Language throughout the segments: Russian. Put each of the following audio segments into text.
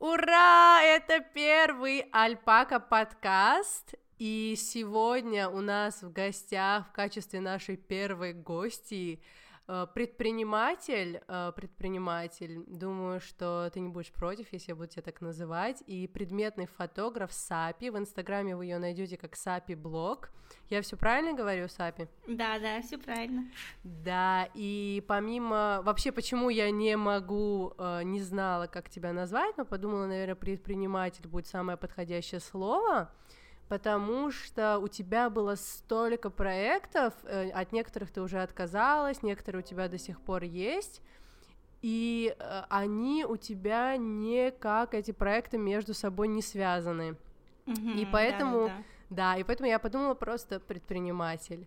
Ура! Это первый Альпака подкаст. И сегодня у нас в гостях в качестве нашей первой гости предприниматель, э, предприниматель, думаю, что ты не будешь против, если я буду тебя так называть, и предметный фотограф Сапи, в Инстаграме вы ее найдете как Сапи блог. Я все правильно говорю, Сапи? Да, да, все правильно. Да, и помимо... Вообще, почему я не могу, э, не знала, как тебя назвать, но подумала, наверное, предприниматель будет самое подходящее слово, потому что у тебя было столько проектов, э, от некоторых ты уже отказалась, некоторые у тебя до сих пор есть, и э, они у тебя никак, эти проекты между собой не связаны. Mm-hmm, и поэтому, да, да, да, и поэтому я подумала просто предприниматель.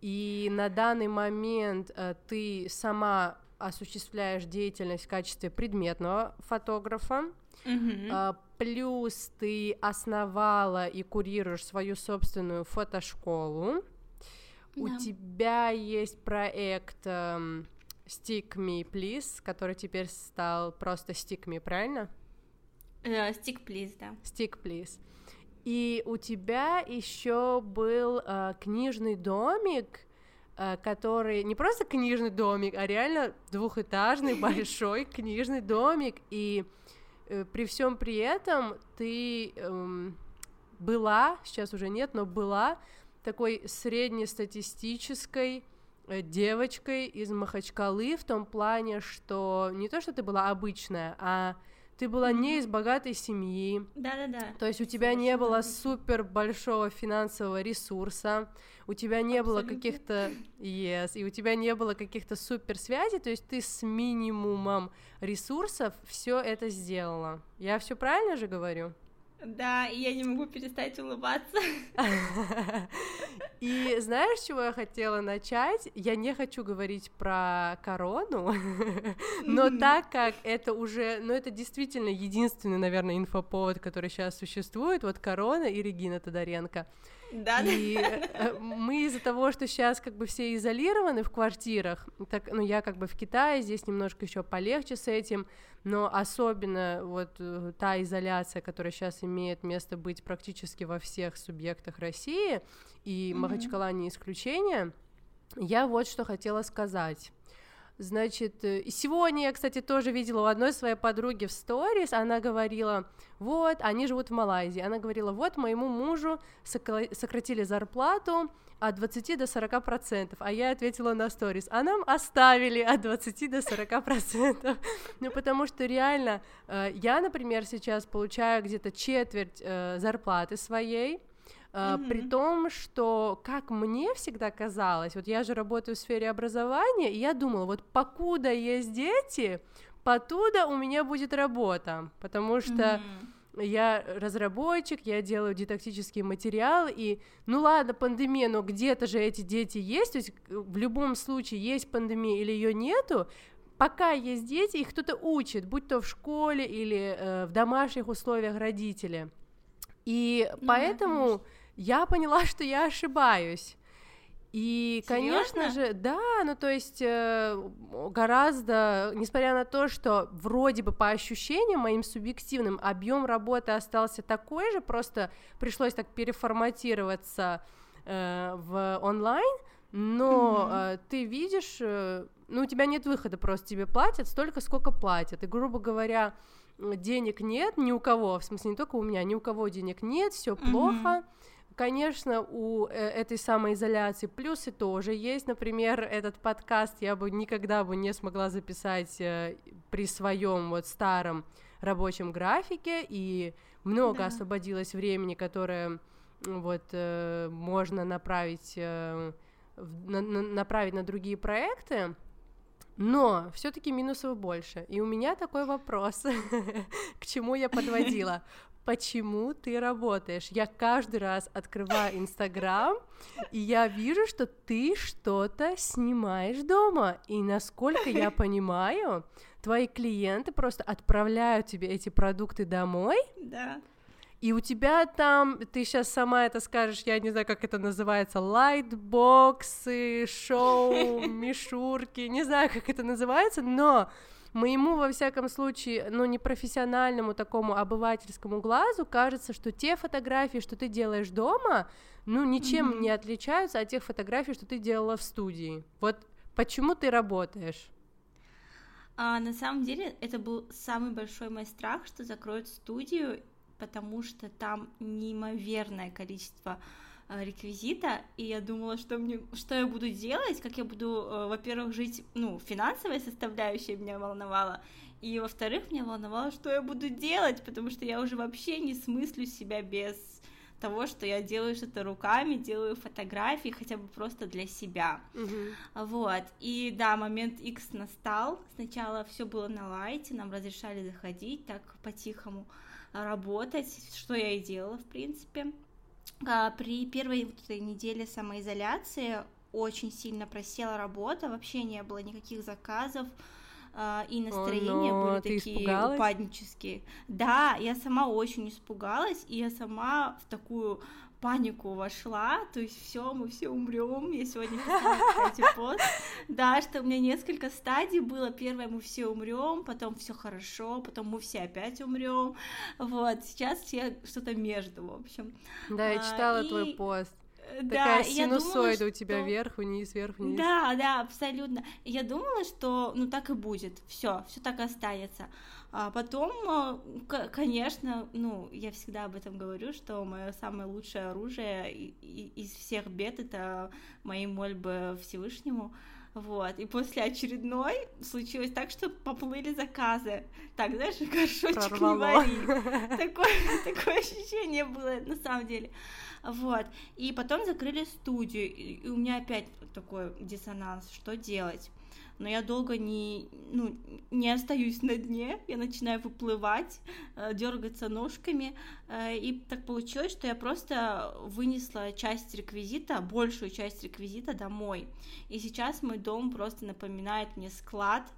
И на данный момент э, ты сама осуществляешь деятельность в качестве предметного фотографа, mm-hmm. Плюс ты основала и курируешь свою собственную фотошколу. Да. У тебя есть проект um, Stick Me Please, который теперь стал просто Stick Me, правильно? Uh, stick Please, да. Stick Please. И у тебя еще был uh, книжный домик, uh, который не просто книжный домик, а реально двухэтажный большой книжный домик. И Э, при всем при этом ты эм, была, сейчас уже нет, но была такой среднестатистической э, девочкой из Махачкалы в том плане, что не то, что ты была обычная, а ты была не из богатой семьи. Да-да-да. То есть у тебя не было супер большого финансового ресурса, у тебя не Абсолютно. было каких-то yes, и у тебя не было каких-то супер связей, то есть ты с минимумом ресурсов все это сделала. Я все правильно же говорю? Да, и я не могу перестать улыбаться. И знаешь, чего я хотела начать? Я не хочу говорить про корону, но так как это уже, ну это действительно единственный, наверное, инфоповод, который сейчас существует, вот корона и Регина Тодоренко. Да, и да. мы из-за того, что сейчас как бы все изолированы в квартирах, так, ну я как бы в Китае, здесь немножко еще полегче с этим, но особенно вот э, та изоляция, которая сейчас имеет место быть практически во всех субъектах России, и mm-hmm. Махачкала не исключение, я вот что хотела сказать. Значит, э, сегодня я, кстати, тоже видела у одной своей подруги в сторис, она говорила, вот, они живут в Малайзии, она говорила, вот, моему мужу сократили зарплату от 20 до 40 процентов, а я ответила на сторис, а нам оставили от 20 до 40 процентов, ну, потому что реально, э, я, например, сейчас получаю где-то четверть э, зарплаты своей, Mm-hmm. При том, что, как мне всегда казалось, вот я же работаю в сфере образования, и я думала, вот покуда есть дети, потуда у меня будет работа, потому что mm-hmm. я разработчик, я делаю дидактический материал, и, ну ладно, пандемия, но где-то же эти дети есть, то есть в любом случае есть пандемия или ее нету, пока есть дети, их кто-то учит, будь то в школе или э, в домашних условиях родители. И ну, поэтому да, я поняла, что я ошибаюсь. И, конечно же, да, ну то есть э, гораздо, несмотря на то, что вроде бы по ощущениям моим субъективным объем работы остался такой же, просто пришлось так переформатироваться э, в онлайн, но mm-hmm. э, ты видишь, э, ну у тебя нет выхода, просто тебе платят столько, сколько платят, и грубо говоря, денег нет ни у кого, в смысле не только у меня, ни у кого денег нет, все mm-hmm. плохо Конечно, у э, этой самоизоляции плюсы тоже есть. Например, этот подкаст я бы никогда бы не смогла записать э, при своем вот старом рабочем графике, и много да. освободилось времени, которое вот э, можно направить, на, направить на другие проекты. Но все-таки минусов больше. И у меня такой вопрос, к чему я подводила. Почему ты работаешь? Я каждый раз открываю Инстаграм, и я вижу, что ты что-то снимаешь дома. И насколько я понимаю, твои клиенты просто отправляют тебе эти продукты домой. Да. И у тебя там, ты сейчас сама это скажешь, я не знаю, как это называется, лайтбоксы, шоу, мишурки, не знаю, как это называется, но моему, во всяком случае, ну, непрофессиональному такому обывательскому глазу кажется, что те фотографии, что ты делаешь дома, ну, ничем mm-hmm. не отличаются от тех фотографий, что ты делала в студии. Вот почему ты работаешь? А, на самом деле, это был самый большой мой страх, что закроют студию, потому что там неимоверное количество реквизита, и я думала, что мне, что я буду делать, как я буду, э, во-первых, жить, ну, финансовая составляющая меня волновала, и, во-вторых, меня волновало, что я буду делать, потому что я уже вообще не смыслю себя без того, что я делаю что-то руками, делаю фотографии хотя бы просто для себя. Uh-huh. Вот. И да, момент X настал. Сначала все было на лайте, нам разрешали заходить так по-тихому работать, что я и делала, в принципе. А, при первой неделе самоизоляции очень сильно просела работа, вообще не было никаких заказов, а, и настроения О, были такие испугалась? упаднические. Да, я сама очень испугалась, и я сама в такую панику вошла, то есть все, мы все умрем. Я сегодня писала, кстати, пост. Да, что у меня несколько стадий было. Первое, мы все умрем, потом все хорошо, потом мы все опять умрем. Вот, сейчас все что-то между, в общем. Да, я а, читала а, твой и... Да, Такая синусоида думала, у тебя что... вверх, вниз, вверх, вниз. Да, да, абсолютно. Я думала, что ну так и будет. Все, все так и останется. А потом, э, конечно, ну, я всегда об этом говорю, что мое самое лучшее оружие из всех бед это мои мольбы Всевышнему. Вот, и после очередной случилось так, что поплыли заказы. Так, знаешь, горшочек Прорвало. не вари. Такое, такое ощущение было на самом деле. Вот, и потом закрыли студию, и у меня опять такой диссонанс, что делать? Но я долго не, ну, не остаюсь на дне, я начинаю выплывать, э, дергаться ножками, э, и так получилось, что я просто вынесла часть реквизита, большую часть реквизита домой, и сейчас мой дом просто напоминает мне склад,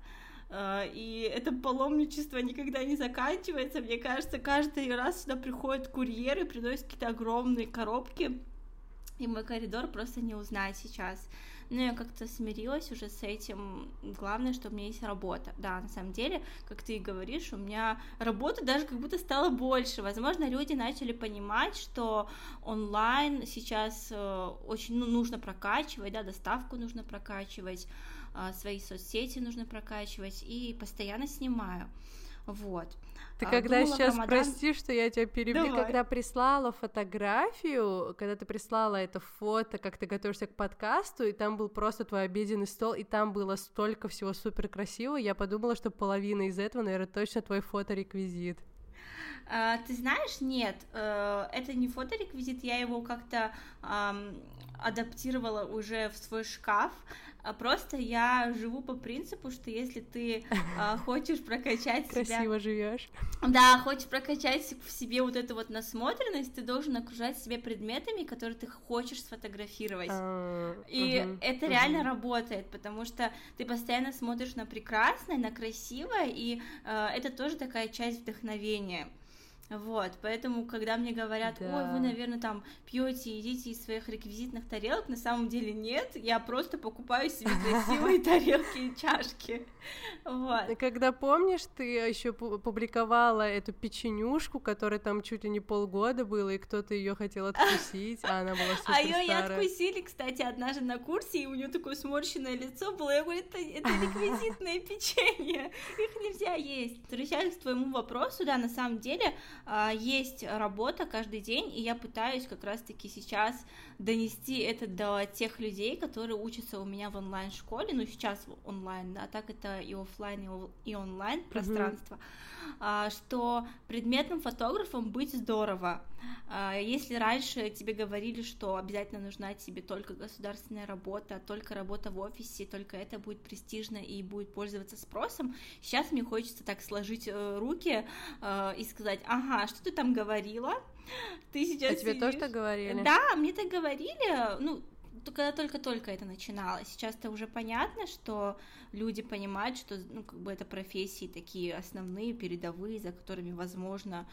э, и это паломничество никогда не заканчивается, мне кажется, каждый раз сюда приходят курьеры, приносят какие-то огромные коробки, и мой коридор просто не узнать сейчас. Но я как-то смирилась уже с этим. Главное, что у меня есть работа. Да, на самом деле, как ты и говоришь, у меня работа даже как будто стала больше. Возможно, люди начали понимать, что онлайн сейчас э, очень ну, нужно прокачивать, да, доставку нужно прокачивать, э, свои соцсети нужно прокачивать, и постоянно снимаю. Вот. Ты а, когда думала, сейчас, Рамадан... прости, что я тебя перебью, Давай. когда прислала фотографию, когда ты прислала это фото, как ты готовишься к подкасту, и там был просто твой обеденный стол, и там было столько всего супер красивого, я подумала, что половина из этого, наверное, точно твой фотореквизит. А, ты знаешь, нет, э, это не фотореквизит, я его как-то адаптировала уже в свой шкаф. А просто я живу по принципу, что если ты а, хочешь прокачать себя... Красиво живешь. Да, хочешь прокачать в себе вот эту вот насмотренность, ты должен окружать себя предметами, которые ты хочешь сфотографировать. А, И это реально работает, потому что ты постоянно смотришь на прекрасное, на красивое, и э, это тоже такая часть вдохновения. Вот, поэтому, когда мне говорят, да. ой, вы, наверное, там пьете, едите из своих реквизитных тарелок, на самом деле нет, я просто покупаю себе красивые тарелки и чашки. Вот. Когда помнишь, ты еще публиковала эту печенюшку, которая там чуть ли не полгода была, и кто-то ее хотел откусить, а она была супер А ее и откусили, кстати, однажды на курсе, и у нее такое сморщенное лицо было. Я говорю, это, это реквизитное печенье, их нельзя есть. Возвращаясь к твоему вопросу, да, на самом деле, а, есть работа каждый день, и я пытаюсь как раз-таки сейчас донести это до тех людей, которые учатся у меня в онлайн-школе, ну сейчас онлайн, да, так это и офлайн, и онлайн пространство, mm-hmm. что предметным фотографом быть здорово. А, если раньше тебе говорили, что обязательно нужна тебе только государственная работа, только работа в офисе, только это будет престижно и будет пользоваться спросом, сейчас мне хочется так сложить э, руки э, и сказать, ага, что ты там говорила? Ты сейчас а тебе сидишь... тоже так говорили? Да, мне так говорили, ну, когда только-только это начиналось. Сейчас-то уже понятно, что люди понимают, что ну, как бы это профессии такие основные, передовые, за которыми возможно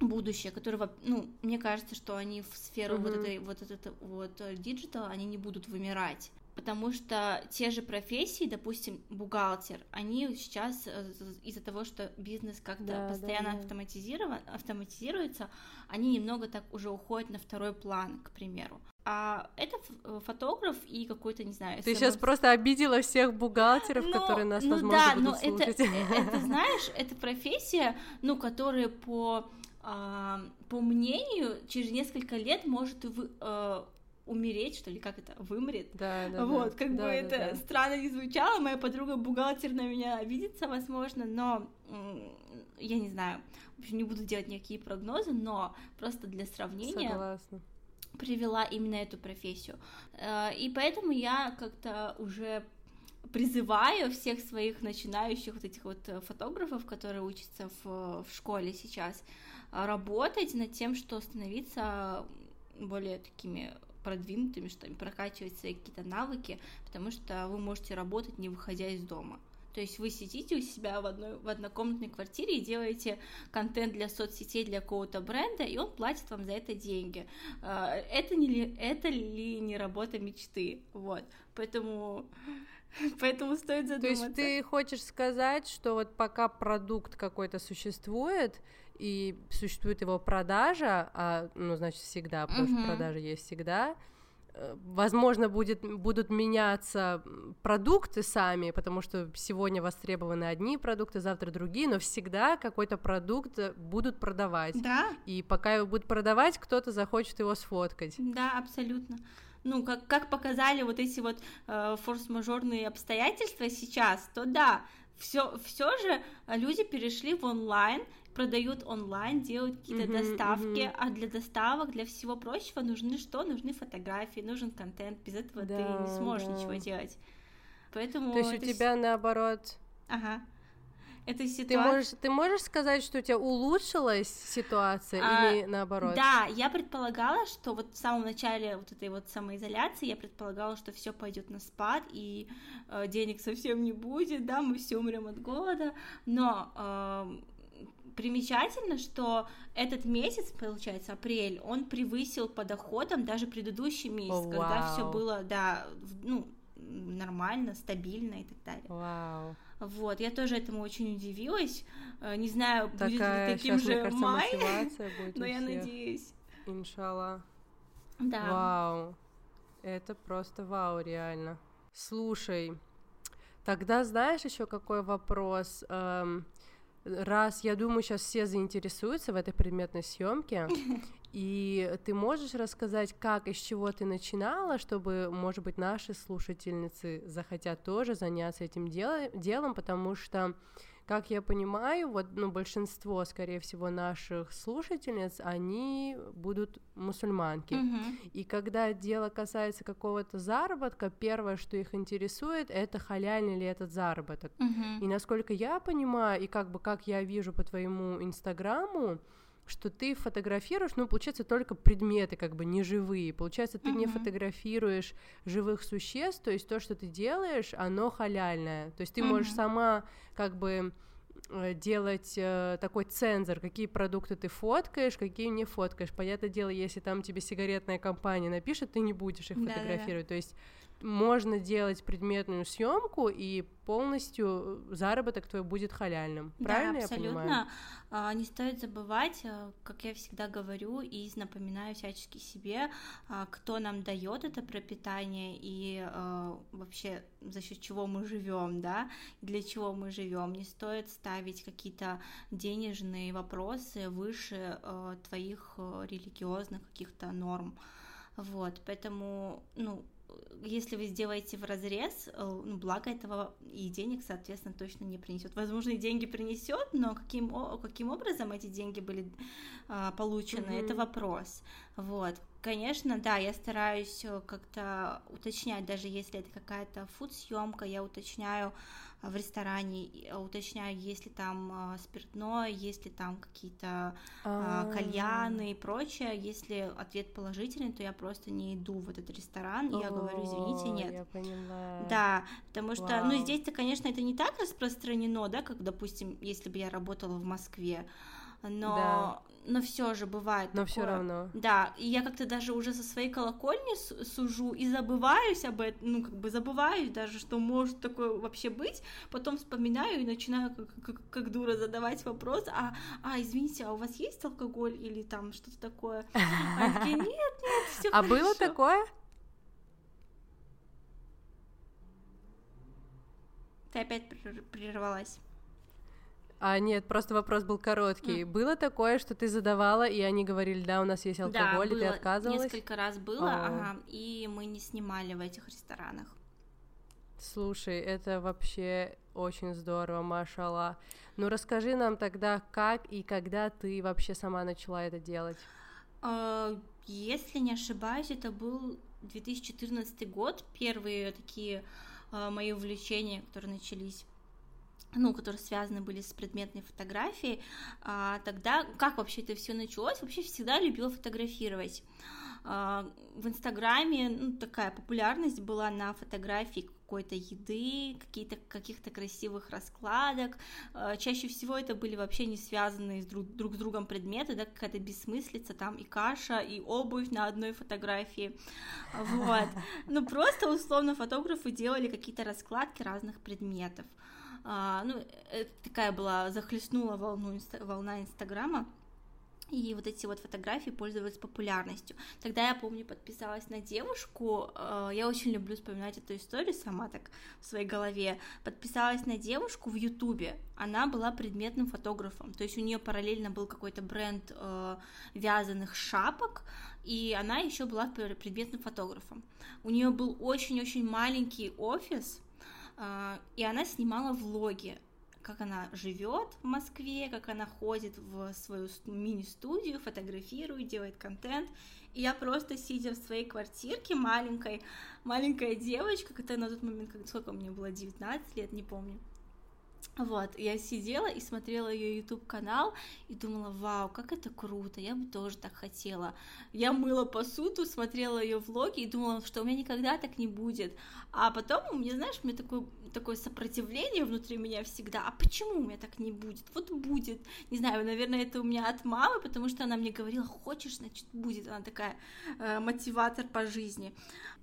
будущее, которого, ну, мне кажется, что они в сферу mm-hmm. вот этой, вот этот вот э, digital, они не будут вымирать потому что те же профессии, допустим, бухгалтер, они сейчас э, из-за того, что бизнес как-то да, постоянно да, да. автоматизирован, автоматизируется, они немного так уже уходят на второй план, к примеру. А это э, фотограф и какой-то, не знаю... Ты сейчас просто обидела всех бухгалтеров, ну, которые нас, ну, возможно, да, будут но слушать. Это, это, знаешь, это профессия, ну, которая по, а, по мнению через несколько лет может вы, а, умереть, что ли, как это, вымрет. Да, да. Вот, да. как да, бы да, это да. странно не звучало, моя подруга бухгалтер на меня обидится, возможно, но я не знаю, в общем, не буду делать никакие прогнозы, но просто для сравнения Согласна. привела именно эту профессию. Э, и поэтому я как-то уже призываю всех своих начинающих вот этих вот э, фотографов, которые учатся в, в школе сейчас, работать над тем, что становиться более такими продвинутыми, что им прокачивать свои какие-то навыки, потому что вы можете работать, не выходя из дома. То есть вы сидите у себя в, одной, в однокомнатной квартире и делаете контент для соцсетей, для какого-то бренда, и он платит вам за это деньги. А, это, не ли, это ли не работа мечты? Вот. Поэтому Поэтому стоит задуматься. То есть ты хочешь сказать, что вот пока продукт какой-то существует, и существует его продажа, а, ну, значит, всегда, потому uh-huh. что продажа есть всегда, э, возможно, будет, будут меняться продукты сами, потому что сегодня востребованы одни продукты, завтра другие, но всегда какой-то продукт э, будут продавать. Да. И пока его будут продавать, кто-то захочет его сфоткать. Да, абсолютно. Ну, как, как показали вот эти вот э, форс-мажорные обстоятельства сейчас, то да, все, все же люди перешли в онлайн, продают онлайн, делают какие-то uh-huh, доставки, uh-huh. а для доставок, для всего прочего нужны что? Нужны фотографии, нужен контент, без этого да, ты не сможешь да. ничего делать. Поэтому... То есть у тебя наоборот... Ага. Это ситуация... Ты можешь, ты можешь сказать, что у тебя улучшилась ситуация а, или наоборот? Да, я предполагала, что вот в самом начале вот этой вот самоизоляции я предполагала, что все пойдет на спад и э, денег совсем не будет, да, мы все умрем от голода, но э, примечательно, что этот месяц, получается, апрель, он превысил по доходам даже предыдущий месяц, oh, когда все было, да, ну, нормально, стабильно и так далее. Вау. Вот, я тоже этому очень удивилась. Э, не знаю, Такая будет ли таким сейчас, же мне кажется, май, будет но я всех. надеюсь. Иншалла. Да. Вау. Это просто вау, реально. Слушай, тогда знаешь еще какой вопрос? Эм, раз, я думаю, сейчас все заинтересуются в этой предметной съемке, и ты можешь рассказать, как, из чего ты начинала, чтобы, может быть, наши слушательницы захотят тоже заняться этим дел- делом, потому что как я понимаю, вот, ну, большинство, скорее всего, наших слушательниц, они будут мусульманки. Mm-hmm. И когда дело касается какого-то заработка, первое, что их интересует, это халяльный ли этот заработок. Mm-hmm. И насколько я понимаю, и как бы как я вижу по твоему инстаграму, что ты фотографируешь, ну, получается, только предметы, как бы не живые. Получается, ты uh-huh. не фотографируешь живых существ, то есть то, что ты делаешь, оно халяльное. То есть ты uh-huh. можешь сама как бы э, делать э, такой цензор, какие продукты ты фоткаешь, какие не фоткаешь. Понятное дело, если там тебе сигаретная компания напишет, ты не будешь их фотографировать. Да-да-да. То есть можно делать предметную съемку и полностью заработок твой будет халяльным. Правильно да, абсолютно. я понимаю? А, не стоит забывать, а, как я всегда говорю и напоминаю всячески себе, а, кто нам дает это пропитание и вообще за счет чего мы живем, да, для чего мы живем. Не стоит ставить какие-то денежные вопросы выше твоих религиозных каких-то норм. Вот, поэтому, ну, если вы сделаете в разрез, э, ну, благо этого и денег, соответственно, точно не принесет. Возможно, и деньги принесет, но каким, каким образом эти деньги были а, получены, mm-hmm. это вопрос. Вот. Конечно, да, я стараюсь э, как-то уточнять, даже если это какая-то фуд-съемка, я уточняю, в ресторане, э, уточняю, есть ли там э, спиртное, есть ли там какие-то э, кальяны и прочее. Если ответ положительный, то я просто не иду в этот ресторан, и я говорю, извините, нет. Я поняла. Да, потому что, ну, здесь-то, конечно, это не так распространено, да, как, допустим, если бы я работала в Москве, но но все же бывает. Но все равно. Да, и я как-то даже уже со своей колокольни сужу и забываюсь об этом, ну, как бы забываюсь даже, что может такое вообще быть, потом вспоминаю и начинаю как, как, как дура задавать вопрос, а, а, извините, а у вас есть алкоголь или там что-то такое? А такие, нет, нет, все А было такое? Ты опять прервалась. А нет, просто вопрос был короткий. Mm. Было такое, что ты задавала, и они говорили, да, у нас есть алкоголь, да, и ты отказывалась? несколько раз было, ага, и мы не снимали в этих ресторанах. Слушай, это вообще очень здорово, машала. Ну расскажи нам тогда, как и когда ты вообще сама начала это делать? А, если не ошибаюсь, это был 2014 год, первые такие а, мои увлечения, которые начались ну, которые связаны были с предметной фотографией, а, тогда как вообще это все началось? Вообще всегда любила фотографировать. А, в Инстаграме ну, такая популярность была на фотографии какой-то еды, какие-то каких-то красивых раскладок. А, чаще всего это были вообще не связанные с друг, друг с другом предметы, да, какая-то бессмыслица, там и каша, и обувь на одной фотографии. Вот. Ну, просто условно фотографы делали какие-то раскладки разных предметов. А, ну, это такая была, захлестнула волну, волна Инстаграма, и вот эти вот фотографии пользовались популярностью. Тогда я помню, подписалась на девушку, э, я очень люблю вспоминать эту историю сама так в своей голове. Подписалась на девушку в Ютубе, она была предметным фотографом, то есть у нее параллельно был какой-то бренд э, вязаных шапок, и она еще была предметным фотографом. У нее был очень-очень маленький офис, а, и она снимала влоги, как она живет в Москве, как она ходит в свою мини-студию, фотографирует, делает контент. И я просто сидя в своей квартирке маленькой, маленькая девочка, которая на тот момент, сколько мне было, 19 лет, не помню, вот, я сидела и смотрела ее YouTube канал и думала, вау, как это круто, я бы тоже так хотела. Я мыла посуду, смотрела ее влоги и думала, что у меня никогда так не будет. А потом у меня, знаешь, у меня такое, такое сопротивление внутри меня всегда. А почему у меня так не будет? Вот будет. Не знаю, наверное, это у меня от мамы, потому что она мне говорила, хочешь, значит, будет. Она такая э, мотиватор по жизни.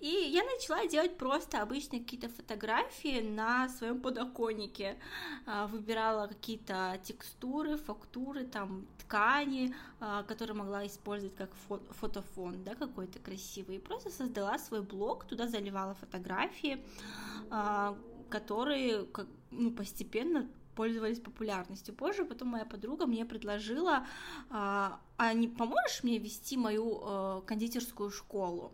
И я начала делать просто обычные какие-то фотографии на своем подоконнике. Э, выбирала какие-то текстуры, фактуры, там, ткани, э, которые могла использовать как фо фотофон, да, какой-то красивый. И просто создала свой блог, туда заливала фотографии а, которые ну, постепенно пользовались популярностью. Позже потом моя подруга мне предложила, а, а не поможешь мне вести мою э, кондитерскую школу?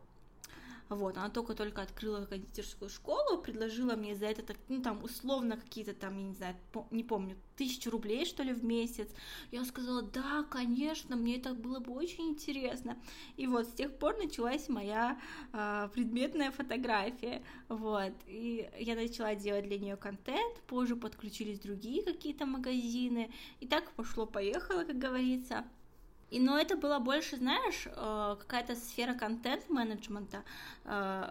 Вот, она только-только открыла кондитерскую школу, предложила мне за это, ну, там, условно, какие-то там, я не знаю, не помню, тысячу рублей, что ли, в месяц. Я сказала, да, конечно, мне это было бы очень интересно. И вот с тех пор началась моя э, предметная фотография, вот, и я начала делать для нее контент, позже подключились другие какие-то магазины, и так пошло-поехало, как говорится. И, но это было больше, знаешь, э, какая-то сфера контент-менеджмента, э,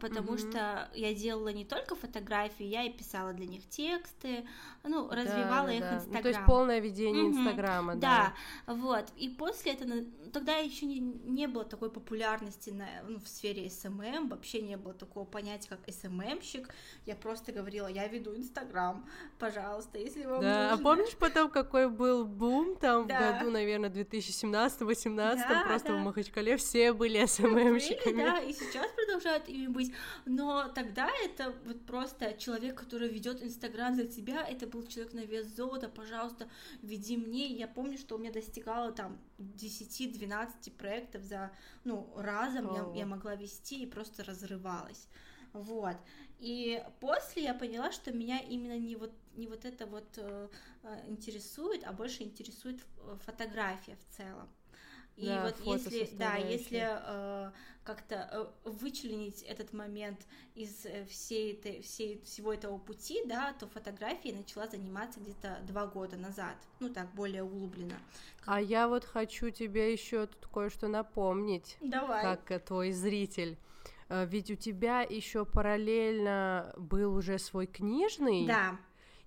потому mm-hmm. что я делала не только фотографии, я и писала для них тексты, ну, развивала да, их да. Инстаграм. Ну, то есть полное ведение mm-hmm. Инстаграма, да. Да, вот. И после этого, тогда еще не, не было такой популярности на, ну, в сфере SMM, вообще не было такого понятия, как SMM щик. Я просто говорила, я веду Инстаграм, пожалуйста, если вам Да, нужно. а помнишь потом, какой был бум там да. в году, наверное, 2017-18, да, просто да. в Махачкале все были SMM щиками. Да, и сейчас продолжают ими быть, но тогда это вот просто человек, который ведет Инстаграм за тебя, это был человек на вес золота, пожалуйста, веди мне. Я помню, что у меня достигало там 10-12 проектов за, ну, разом я, я могла вести и просто разрывалась. Вот. И после я поняла, что меня именно не вот, не вот это вот э, э интересует, а больше интересует э, фотография в целом. И да, вот если, да, если э, как-то э, вычленить этот момент из всей этой, всей, всего этого пути, да, то фотографией начала заниматься где-то два года назад, ну так, более углубленно. А я вот хочу тебе еще тут кое-что напомнить, Давай. как твой зритель. Ведь у тебя еще параллельно был уже свой книжный. Да.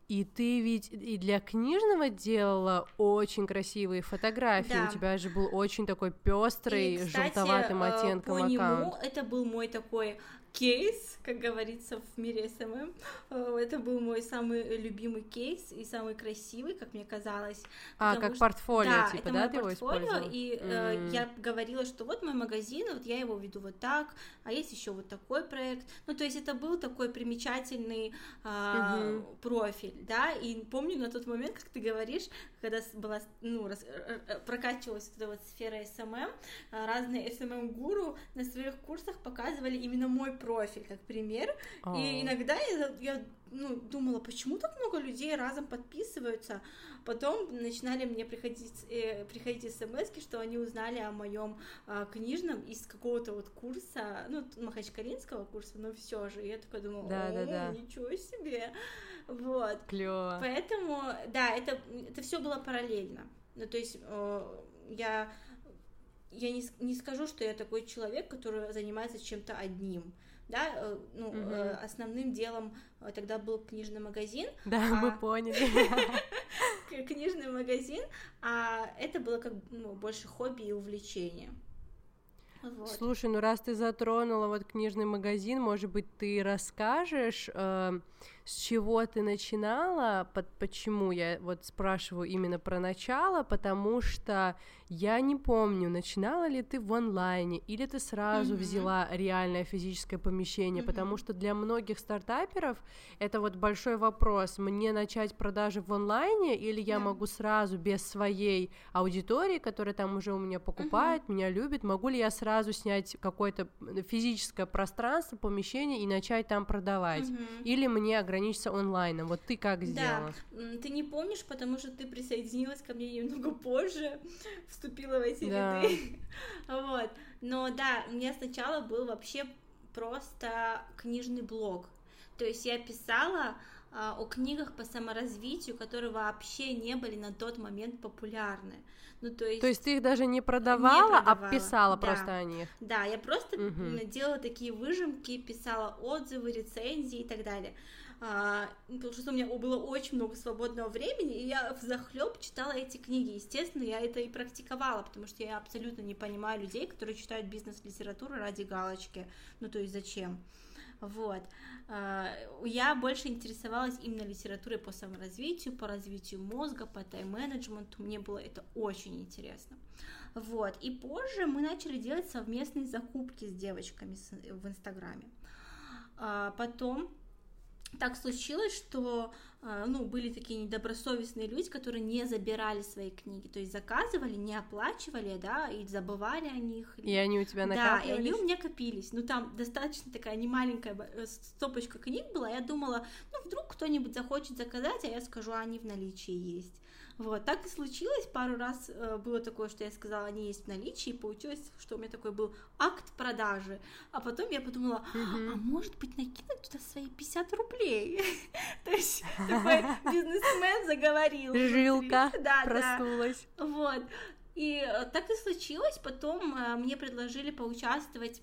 И ты ведь и для книжного делала очень красивые фотографии. Да. У тебя же был очень такой пестрый, и, кстати, желтоватым оттенком по аккаунт. Нему это был мой такой кейс, как говорится в мире SMM. Э, это был мой самый любимый кейс и самый красивый, как мне казалось. А, как что... портфолио, да, типа, это да, мой ты портфолио, его использовала? и м. э, я говорила, что вот мой магазин, вот я его веду вот так, а есть еще вот такой проект. Ну, то есть это был такой примечательный э, mm-hmm. профиль, да, и помню на тот момент, как ты говоришь, когда была, ну, рас, э, прокачивалась вот эта вот сфера SMM, разные SMM -гуру на своих курсах показывали именно мой профиль как пример. О. И иногда я, я ну, думала, почему так много людей разом подписываются. Потом начинали мне приходить, э, приходить смс, что они узнали о моем э, книжном из какого-то вот курса, ну, махачкалинского курса, но все же. Я такая думала, да, о, да, да. ничего себе. Вот. Клево. Поэтому, да, это, это все было параллельно. Ну, то есть э, я я не, не скажу, что я такой человек, который занимается чем-то одним да, э, ну, угу. основным делом э, тогда был книжный магазин. Да, а... мы поняли. Книжный магазин, а это было как ну, больше хобби и увлечение. Вот. Слушай, ну раз ты затронула вот книжный магазин, может быть, ты расскажешь, э, с чего ты начинала, под, почему я вот спрашиваю именно про начало, потому что я не помню, начинала ли ты в онлайне, или ты сразу mm-hmm. взяла реальное физическое помещение, mm-hmm. потому что для многих стартаперов это вот большой вопрос, мне начать продажи в онлайне, или я yeah. могу сразу без своей аудитории, которая там уже у меня покупает, mm-hmm. меня любит, могу ли я сразу снять какое-то физическое пространство, помещение и начать там продавать, mm-hmm. или мне ограничиться онлайном, вот ты как сделала? Да, ты не помнишь, потому что ты присоединилась ко мне немного позже, вступила в эти да. ряды. вот. Но да, у меня сначала был вообще просто книжный блог. То есть я писала а, о книгах по саморазвитию, которые вообще не были на тот момент популярны. Ну, то есть... То есть ты их даже не продавала, не продавала. а писала да. просто о них? Да, я просто угу. делала такие выжимки, писала отзывы, рецензии и так далее а, потому что у меня было очень много свободного времени, и я в захлеб читала эти книги. Естественно, я это и практиковала, потому что я абсолютно не понимаю людей, которые читают бизнес-литературу ради галочки. Ну, то есть зачем? Вот. А, я больше интересовалась именно литературой по саморазвитию, по развитию мозга, по тайм-менеджменту. Мне было это очень интересно. Вот. И позже мы начали делать совместные закупки с девочками в Инстаграме. А потом так случилось, что а, ну, были такие недобросовестные люди, которые не забирали свои книги, то есть заказывали, не оплачивали, да, и забывали о них. И они у тебя накапливались? Да, и они у меня копились. Ну, там достаточно такая немаленькая э, стопочка книг была, я думала, ну, вдруг кто-нибудь захочет заказать, а я скажу, а они в наличии есть. Вот, так и случилось. Пару раз э, было такое, что я сказала, они есть в наличии, и получилось, что у меня такой был акт продажи. А потом я подумала, а может быть накинуть туда свои 50 рублей? То есть такой бизнесмен заговорил. Жилка проснулась. Вот. И э, так и случилось. Потом э, мне предложили поучаствовать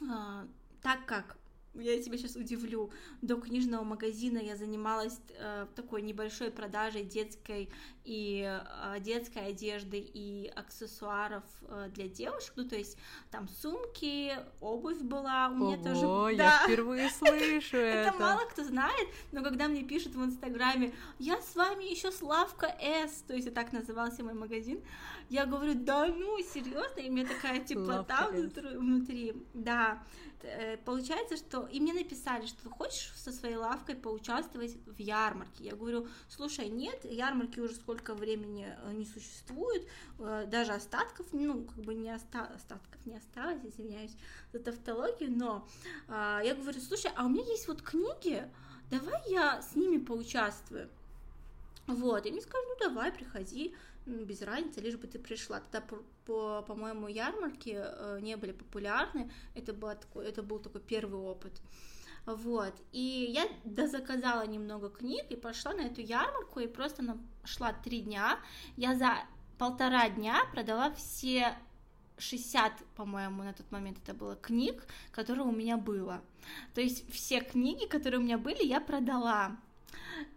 э, так как я тебя сейчас удивлю, до книжного магазина я занималась э, такой небольшой продажей детской и э, детской одежды и аксессуаров э, для девушек, ну то есть там сумки, обувь была у меня Ого, тоже. я Да. впервые слышу это. Это мало кто знает, но когда мне пишут в Инстаграме, я с вами еще Славка С, то есть и так назывался мой магазин, я говорю, да ну, серьезно, и у меня такая теплота внутри, да. Э, Получается, что и мне написали, что хочешь со своей лавкой поучаствовать в ярмарке. Я говорю, слушай, нет, ярмарки уже сколько времени э, не существует, э, даже остатков, ну, как бы не оста- остатков не осталось, извиняюсь за тавтологию, но а, я говорю, слушай, а у меня есть вот книги, давай я с ними поучаствую. Вот, и мне сказали, ну давай, приходи, без разницы, лишь бы ты пришла. Тогда, по- по, по-моему, ярмарки э, не были популярны, это, было это был такой первый опыт. Вот, и я дозаказала немного книг и пошла на эту ярмарку, и просто нашла три дня. Я за полтора дня продала все 60, по-моему, на тот момент это было книг, которые у меня было. То есть все книги, которые у меня были, я продала.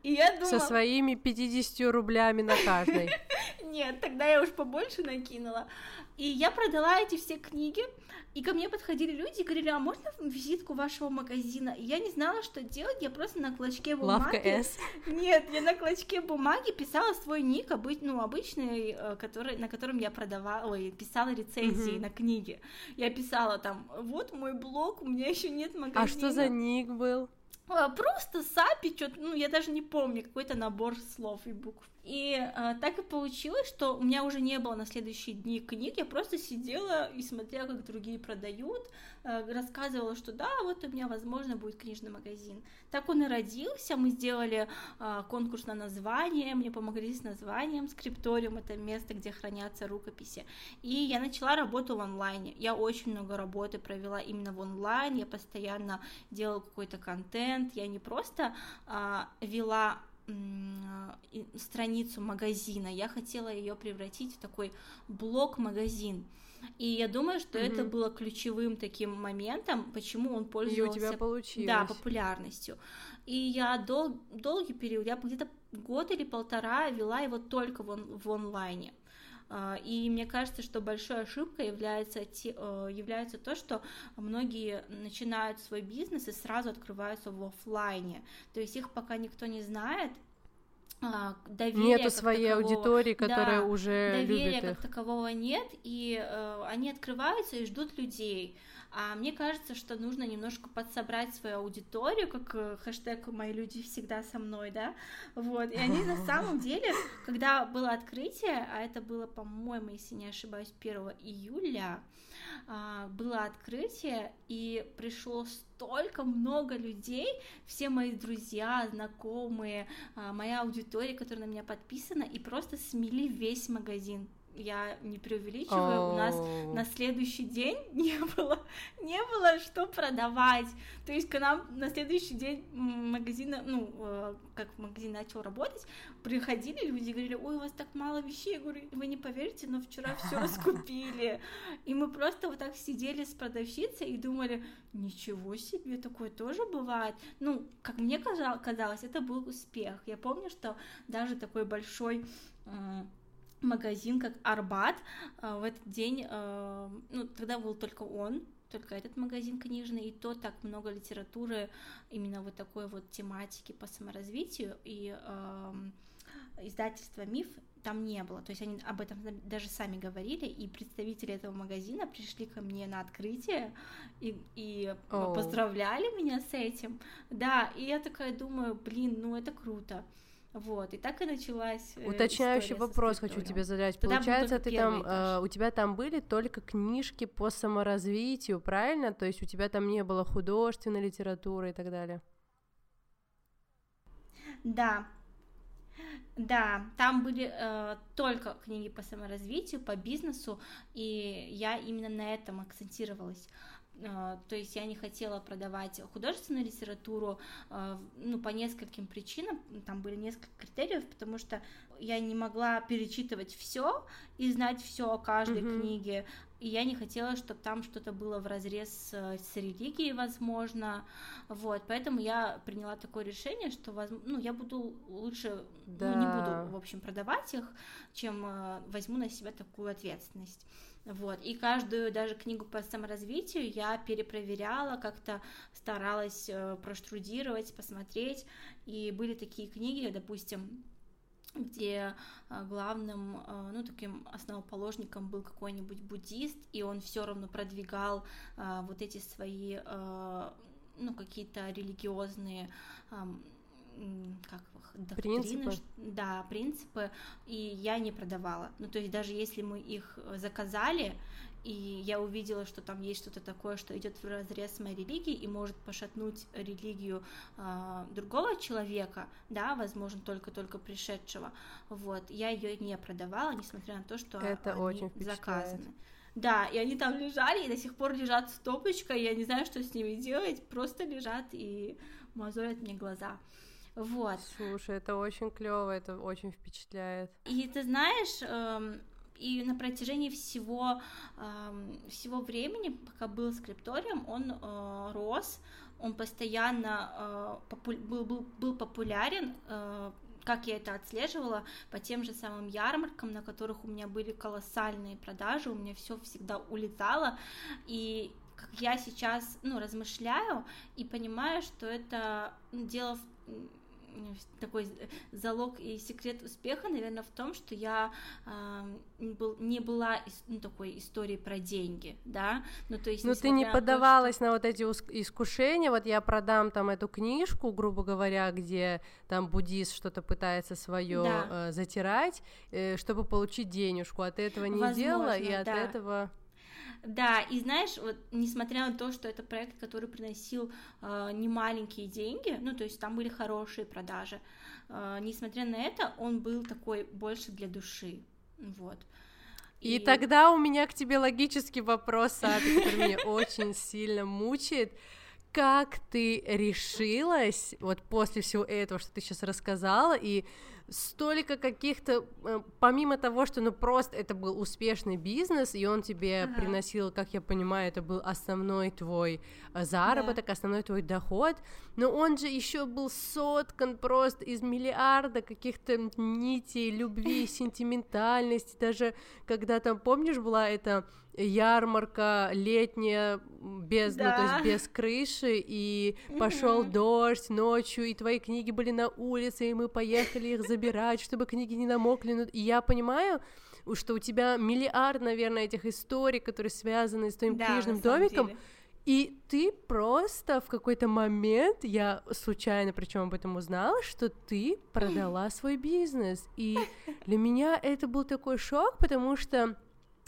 И я думала... Со своими 50 рублями на каждой. Нет, тогда я уж побольше накинула. И я продала эти все книги, и ко мне подходили люди и говорили, а можно визитку вашего магазина? И я не знала, что делать, я просто на клочке бумаги... Лавка С. Нет, я на клочке бумаги писала свой ник, ну, обычный, э, который, на котором я продавала, ой, писала рецензии Мгм. на книги. Я писала там, вот мой блог, у меня еще нет магазина. А что за ник был? А, Просто сапи, что-то, ну, я даже не помню, какой-то набор слов и букв. И а, так и получилось, что у меня уже не было на следующие дни книг, я просто сидела и смотрела, как другие продают, а, рассказывала, что да, вот у меня, возможно, будет книжный магазин. Так он и родился, мы сделали а, конкурс на название, мне помогли с названием, скрипториум, это место, где хранятся рукописи. И я начала работу в онлайне. Я очень много работы провела именно в онлайн, я постоянно делала какой-то контент, я не просто а, вела страницу магазина, я хотела ее превратить в такой блог-магазин. И я думаю, что это Мгм. было ключевым таким моментом, почему он И у пользовался тебя получилось. да, популярностью. И я дол- долгий период, я где-то год или полтора вела его только в, он- в онлайне. А, И мне кажется, что большой ошибкой является, э, является то, что многие начинают свой бизнес и сразу открываются в оффлайне. То есть их пока никто не знает, а, доверия Нету своей такового- аудитории, которая Да, уже доверия любит как их. такового нет, и э, они открываются и ждут людей. А мне кажется, что нужно немножко подсобрать свою аудиторию, как э, хэштег «Мои люди всегда со мной», да, вот, и они на самом деле, когда было открытие, а это было, по-моему, если не ошибаюсь, 1 июля, а, было открытие, и пришло столько много людей, все мои друзья, знакомые, а, моя аудитория, которая на меня подписана, и просто смели весь магазин. Я не преувеличиваю, у нас на следующий день не было, не было что продавать. То есть, к нам на следующий день магазина, ну, э, как магазин начал работать, приходили люди и говорили, ой, у вас так мало вещей. Я говорю, вы не поверите, но вчера все раскупили. И мы просто вот так сидели с продавщицей и думали, ничего себе, такое тоже бывает. Ну, как мне казал- казалось, это был успех. Я помню, что даже такой большой магазин, как Арбат, э, в этот день, э, ну, тогда был только он, только этот магазин книжный, и то так много литературы именно вот такой вот тематики по саморазвитию, и издательства «Миф» там не было, то есть они об этом даже сами говорили, и представители этого магазина пришли ко мне на открытие и, и Оу. поздравляли меня с этим, да, и я такая думаю, блин, ну это круто, вот, и так и началась э, Уточняющий вопрос хочу тебе задать. Был Получается, ты там, этаж. э, у тебя там были только книжки по саморазвитию, правильно? То есть у тебя там не было художественной литературы и так далее. Да, да, там были э, только книги по саморазвитию, по бизнесу, и я именно на этом акцентировалась. А, то есть я не хотела продавать художественную литературу, а, ну, по нескольким причинам, там были несколько критериев, потому что я не могла перечитывать все и знать все о каждой mm-hmm. книге, и я не хотела, чтобы там что-то было в разрез с, с религией, возможно, вот, поэтому я приняла такое решение, что, ну, я буду лучше, да. ну, не буду, в общем, продавать их, чем э, возьму на себя такую ответственность. Вот. И каждую даже книгу по саморазвитию я перепроверяла, как-то старалась э, проштрудировать, посмотреть. И были такие книги, допустим, где э, главным, э, ну, таким основоположником был какой-нибудь буддист, и он все равно продвигал вот эти свои, ну, какие-то религиозные как доктрины, принципы. да, принципы, и я не продавала. Ну, то есть даже если мы их э, заказали, и я увидела, что там есть что-то такое, что идет в разрез с моей религией и может пошатнуть религию э, другого человека, да, возможно, только-только пришедшего, вот, я ее не продавала, несмотря на то, что Это они очень заказаны. Да, и они там лежали, и до сих пор лежат стопочкой, я не знаю, что с ними делать, просто лежат и мозолят мне глаза. Вот. Слушай, это очень клево, это очень впечатляет. И ты знаешь, эм, и на протяжении всего, эм, всего времени, пока был скрипторием, он э, рос, он постоянно э, попу- был, был, был популярен, э, как я это отслеживала, по тем же самым ярмаркам, на которых у меня были колоссальные продажи, у меня все всегда улетало, и как я сейчас, ну, размышляю и понимаю, что это дело в такой залог и секрет успеха, наверное, в том, что я э, был, не была ну, такой историей про деньги, да, ну то есть. Ну ты не поддавалась то, что... на вот эти искушения, вот я продам там эту книжку, грубо говоря, где там буддист что-то пытается свое да. э, затирать, э, чтобы получить денежку, а ты этого не Возможно, делала и от да. этого да, и знаешь, вот несмотря на то, что это проект, который приносил э, немаленькие деньги, ну, то есть там были хорошие продажи, э, несмотря на это, он был такой больше для души, вот. И, и тогда у меня к тебе логический вопрос, Аби, который меня очень сильно мучает. Как ты решилась, вот после всего этого, что ты сейчас рассказала, и столько каких-то, э, помимо того, что ну просто это был успешный бизнес, и он тебе ага. приносил, как я понимаю, это был основной твой э, заработок, да. основной твой доход, но он же еще был соткан просто из миллиарда каких-то нитей любви, сентиментальности, даже когда там, помнишь, была эта ярмарка летняя без, да. ну, то есть без крыши, и пошел дождь ночью, и твои книги были на улице, и мы поехали их забирать, чтобы книги не намокли. Ну, и я понимаю, что у тебя миллиард, наверное, этих историй, которые связаны с твоим да, книжным домиком. Деле. И ты просто в какой-то момент, я случайно причем об этом узнала, что ты продала свой бизнес. И для меня это был такой шок, потому что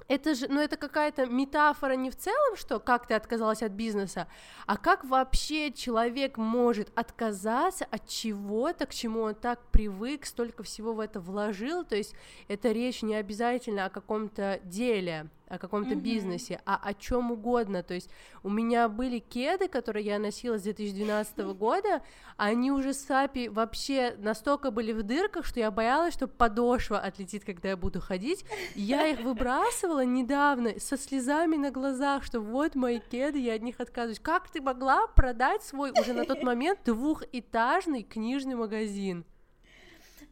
это же, ну это какая-то метафора не в целом, что как ты отказалась от бизнеса, а как вообще человек может отказаться от чего-то, к чему он так привык, столько всего в это вложил, то есть это речь не обязательно о каком-то деле, о каком-то mm-hmm. бизнесе, а о чем угодно. То есть у меня были кеды, которые я носила с 2012 года, они уже сапи вообще настолько были в дырках, что я боялась, что подошва отлетит, когда я буду ходить. Я их выбрасывала недавно со слезами на глазах, что вот мои кеды, я от них отказываюсь. Как ты могла продать свой уже на тот момент двухэтажный книжный магазин?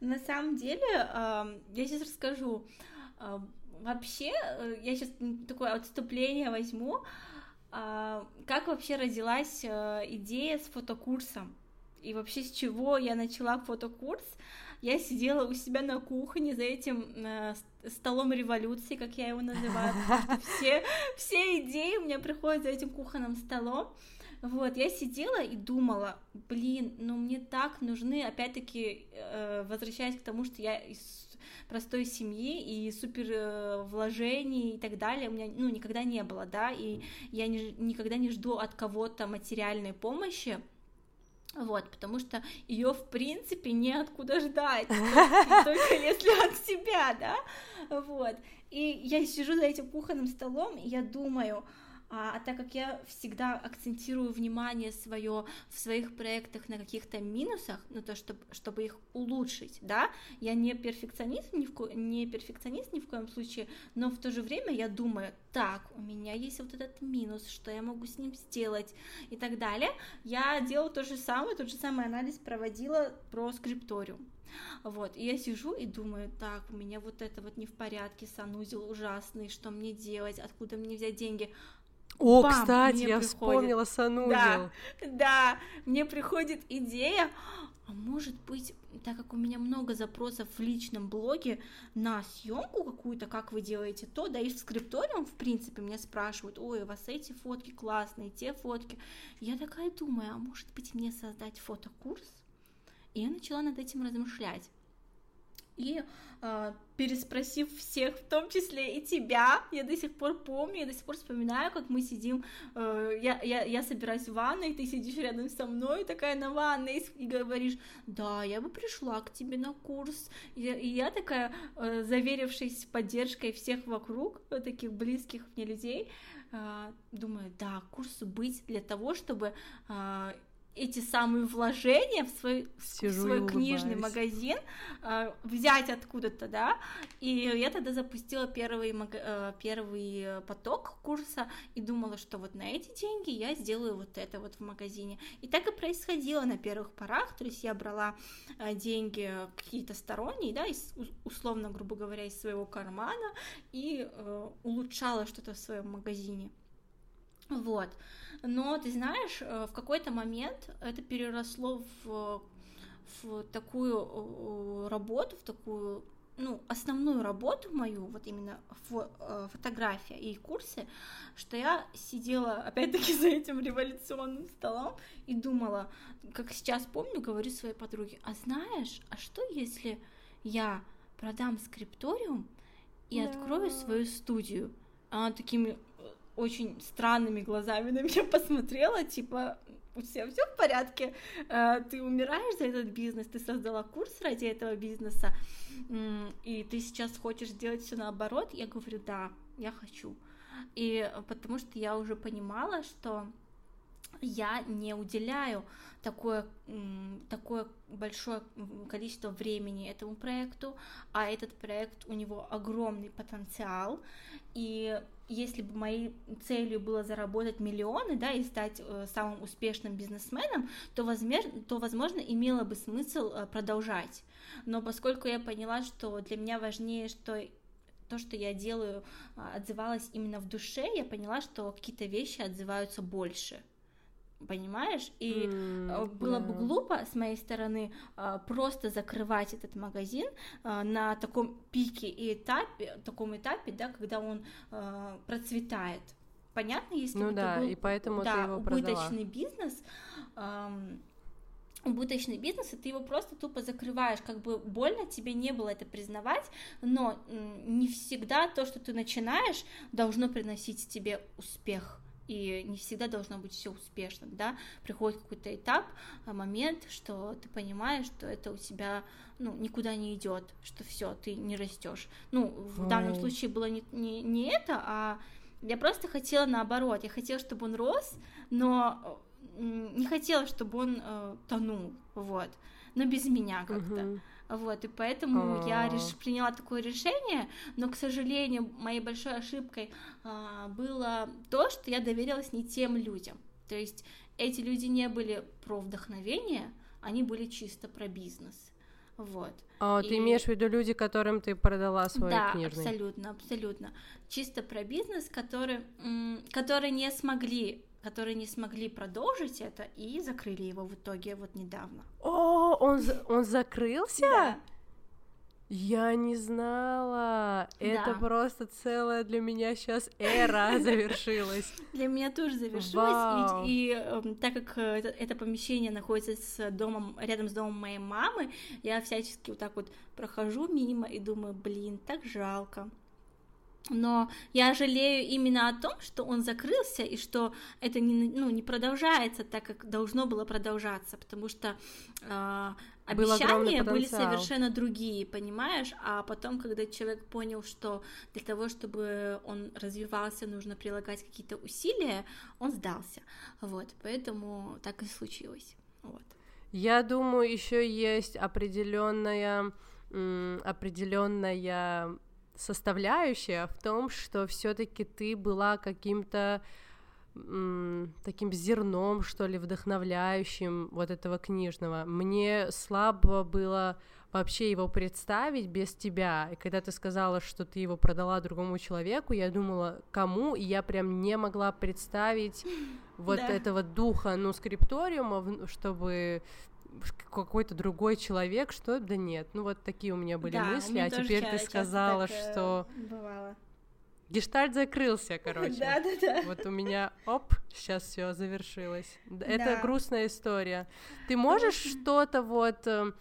На самом деле, я сейчас расскажу вообще, э, я сейчас такое отступление возьму, а, как вообще родилась э, идея с фотокурсом? И вообще с чего я начала фотокурс? Я сидела у себя на кухне за этим э, столом революции, как я его называю, все, все идеи у меня приходят за этим кухонным столом. Вот, я сидела и думала, блин, ну мне так нужны, опять-таки, э, возвращаясь к тому, что я из простой семьи и супер э, вложений и так далее у меня ну никогда не было, да, и я не, никогда не жду от кого-то материальной помощи, вот, потому что ее в принципе неоткуда ждать, только если от себя, да, вот. И я сижу за этим кухонным столом, и я думаю, А, а так как я всегда акцентирую внимание свое в своих проектах на каких-то минусах, ну то, чтобы, чтобы их улучшить, да, я не перфекционист ни в, ко... не перфекционист ни в коем случае, но в то же время я думаю, так, у меня есть вот этот минус, что я могу с ним сделать и так далее. Я делала то же самое, тот же самый анализ проводила про скрипториум. Вот, и я сижу и думаю, так, у меня вот это вот не в порядке, санузел ужасный, что мне делать, откуда мне взять деньги? О, Бам, кстати, я приходит... вспомнила санузел. Да, да, мне приходит идея, а может быть, так как у меня много запросов в личном блоге на съемку какую-то, как вы делаете то, да, и в скрипториум, в принципе, меня спрашивают, ой, у вас эти фотки классные, те фотки. Я такая думаю, а может быть мне создать фотокурс? И я начала над этим размышлять. И э, переспросив всех, в том числе и тебя, я до сих пор помню, я до сих пор вспоминаю, как мы сидим, э, я, я, я собираюсь в ванной, ты сидишь рядом со мной, такая на ванной, и говоришь, да, я бы пришла к тебе на курс, и, и я такая, э, заверившись поддержкой всех вокруг, таких близких мне людей, э, думаю, да, курс быть для того, чтобы э, эти самые вложения в свой, в свой книжный магазин э, взять откуда-то, да, и я тогда запустила первый, э, первый поток курса и думала, что вот на эти деньги я сделаю вот это вот в магазине. И так и происходило на первых порах, то есть я брала э, деньги какие-то сторонние, да, из, условно, грубо говоря, из своего кармана и э, улучшала что-то в своем магазине. Вот. Но ты знаешь, э, в какой-то момент это переросло в, в такую работу, в такую ну, основную работу мою, вот именно фо, э, фотография и курсы, что я сидела, опять-таки, за этим революционным столом и думала, как сейчас помню, говорю своей подруге, а знаешь, а что если я продам скрипториум и да. открою свою студию? Она такими очень странными глазами на меня посмотрела, типа, у тебя все в порядке, э, ты умираешь за этот бизнес, ты создала курс ради этого бизнеса, и ты сейчас хочешь сделать все наоборот, я говорю, да, я хочу. И потому что я уже понимала, что я не уделяю такое, такое большое количество времени этому проекту, а этот проект, у него огромный потенциал, и если бы моей целью было заработать миллионы, да, и стать э, самым успешным бизнесменом, то, возможно, то, возможно, имело бы смысл э, продолжать. Но поскольку я поняла, что для меня важнее, что то, что я делаю, э, отзывалось именно в душе, я поняла, что какие-то вещи отзываются больше понимаешь? И mm, было yeah. бы глупо с моей стороны а, просто закрывать этот магазин а, на таком пике и этапе, таком этапе, да, когда он процветает. Понятно, если ну да, был, и поэтому да, ты его убыточный продала. бизнес. Эм, убыточный бизнес, и ты его просто тупо закрываешь, как бы больно тебе не было это признавать, но не всегда то, что ты начинаешь, должно приносить тебе успех и не всегда должно быть все успешно, да, приходит какой-то этап, а, момент, что ты понимаешь, что это у тебя, ну, никуда не идет, что все, ты не растешь. Ну, в Ой. данном случае было не, не, не это, а я просто хотела наоборот, я хотела, чтобы он рос, но не хотела, чтобы он э, тонул, вот, но без меня как-то. Uh-huh. Вот, и поэтому А-а-а. я реш... приняла такое решение, но, к сожалению, моей большой ошибкой а, было то, что я доверилась не тем людям. То есть эти люди не были про вдохновение, они были чисто про бизнес. Вот. А и... ты имеешь в виду люди, которым ты продала свой да, книжный? Да, абсолютно, абсолютно. Чисто про бизнес, которые, которые не смогли которые не смогли продолжить это и закрыли его в итоге вот недавно. О, он, он закрылся? Да. Я не знала. Это просто целая для меня сейчас эра завершилась. Для меня тоже завершилась. И, и э, так как это, это помещение находится с домом, рядом с домом моей мамы, я всячески вот так вот прохожу мимо и думаю, блин, так жалко но я жалею именно о том, что он закрылся и что это не, ну, не продолжается так, как должно было продолжаться, потому что э, обещания были совершенно другие, понимаешь? А потом, когда человек понял, что для того, чтобы он развивался, нужно прилагать какие-то усилия, он сдался. Вот, поэтому так и случилось. Вот. Я думаю, еще есть определенная определенная составляющая в том, что все-таки ты была каким-то таким зерном, что ли, вдохновляющим вот этого книжного. Мне слабо было вообще его представить без тебя. И когда ты сказала, что ты его продала другому человеку, я думала, кому, и я прям не могла представить вот да. этого духа, ну, скрипториума, чтобы какой-то другой человек, что да нет. Ну вот такие у меня были да, мысли, а теперь ты сказала, так, э, что бывало. Гештальт закрылся, короче. Да, да, да. Вот у меня, оп, сейчас все завершилось. Это грустная история. Ты можешь что-то вот э,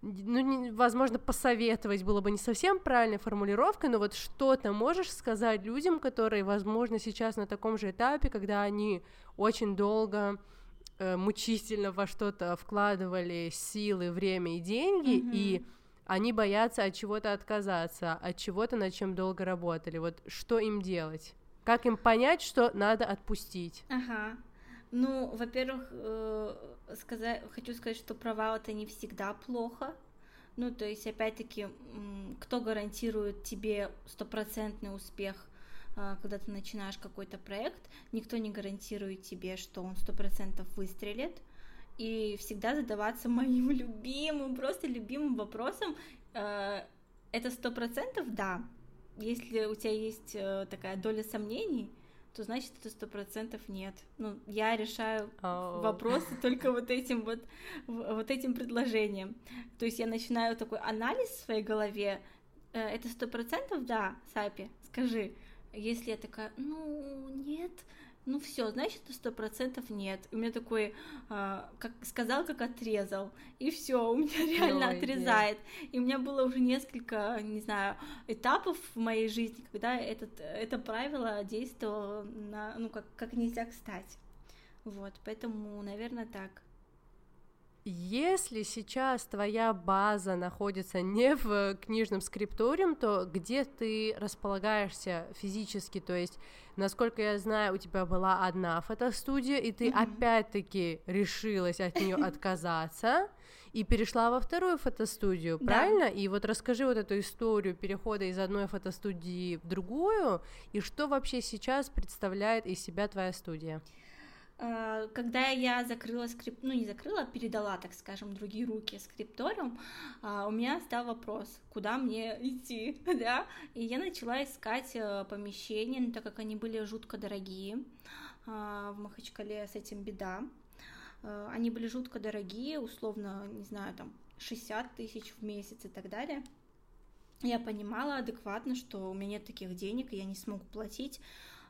ну, возможно, посоветовать было бы не совсем правильной формулировкой, но вот что-то можешь сказать людям, которые, возможно, сейчас на таком же этапе, когда они очень долго мучительно во что-то вкладывали силы, время и деньги, mm-hmm. и они боятся от чего-то отказаться, от чего-то, над чем долго работали. Вот что им делать? Как им понять, что надо отпустить? Ага. Ну, во-первых, э, сказать, хочу сказать, что провал это не всегда плохо. Ну, то есть, опять-таки, кто гарантирует тебе стопроцентный успех когда ты начинаешь какой-то проект, никто не гарантирует тебе, что он сто процентов выстрелит, и всегда задаваться моим любимым, просто любимым вопросом, а, это сто процентов да, если у тебя есть э, такая доля сомнений, то значит это сто процентов нет. Ну, я решаю oh. вопросы только вот этим вот, вот этим предложением. То есть я начинаю такой анализ в своей голове. Э, это сто процентов да, Сапи, скажи. Если я такая, ну, нет, ну все, значит, сто процентов нет. У меня такой, а, как сказал, как отрезал, и все, у меня реально Ой, отрезает. Нет. И у меня было уже несколько, не знаю, этапов в моей жизни, когда этот, это правило действовало на, ну, как, как нельзя кстати. Вот, поэтому, наверное, так. Если сейчас твоя база находится не в книжном скрипториум, то где ты располагаешься физически? То есть, насколько я знаю, у тебя была одна фотостудия, и ты mm-hmm. опять-таки решилась от нее отказаться и перешла во вторую фотостудию, правильно? Да. И вот расскажи вот эту историю перехода из одной фотостудии в другую, и что вообще сейчас представляет из себя твоя студия? Э, когда я закрыла скрип, ну не закрыла, а передала, так скажем, другие руки скрипториум, э, у меня стал вопрос, куда мне идти, да, и я начала искать э, помещения, ну, так как они были жутко дорогие, в Махачкале с этим беда, они были жутко дорогие, условно, не знаю, там 60 тысяч в месяц и так далее. Я понимала адекватно, что у меня нет таких денег, и я не смогу платить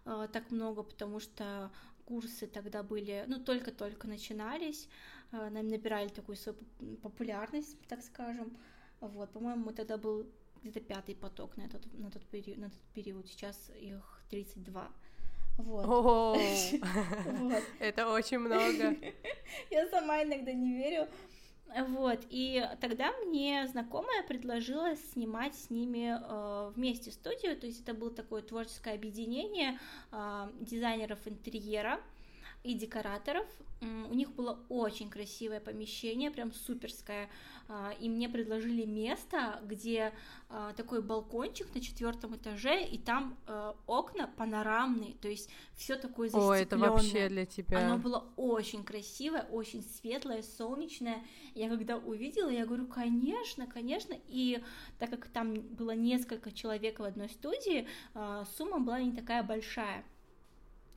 так много, потому что курсы тогда были, ну, только-только начинались, э, нам набирали такую свою популярность, так скажем. Вот, по-моему, тогда был где-то пятый поток на тот, на тот, период, на тот период, сейчас их 32. Вот. О, это очень много. Я сама иногда не верю, вот, и тогда мне знакомая предложила снимать с ними э, вместе студию, то есть это было такое творческое объединение э, дизайнеров интерьера, и декораторов. У них было очень красивое помещение, прям суперское. А, и мне предложили место, где а, такой балкончик на четвертом этаже, и там а, окна панорамные, то есть все такое застекленное. О, это вообще для тебя. Оно было очень красивое, очень светлое, солнечное. Я когда увидела, я говорю, конечно, конечно. И так как там было несколько человек в одной студии, сумма была не такая большая.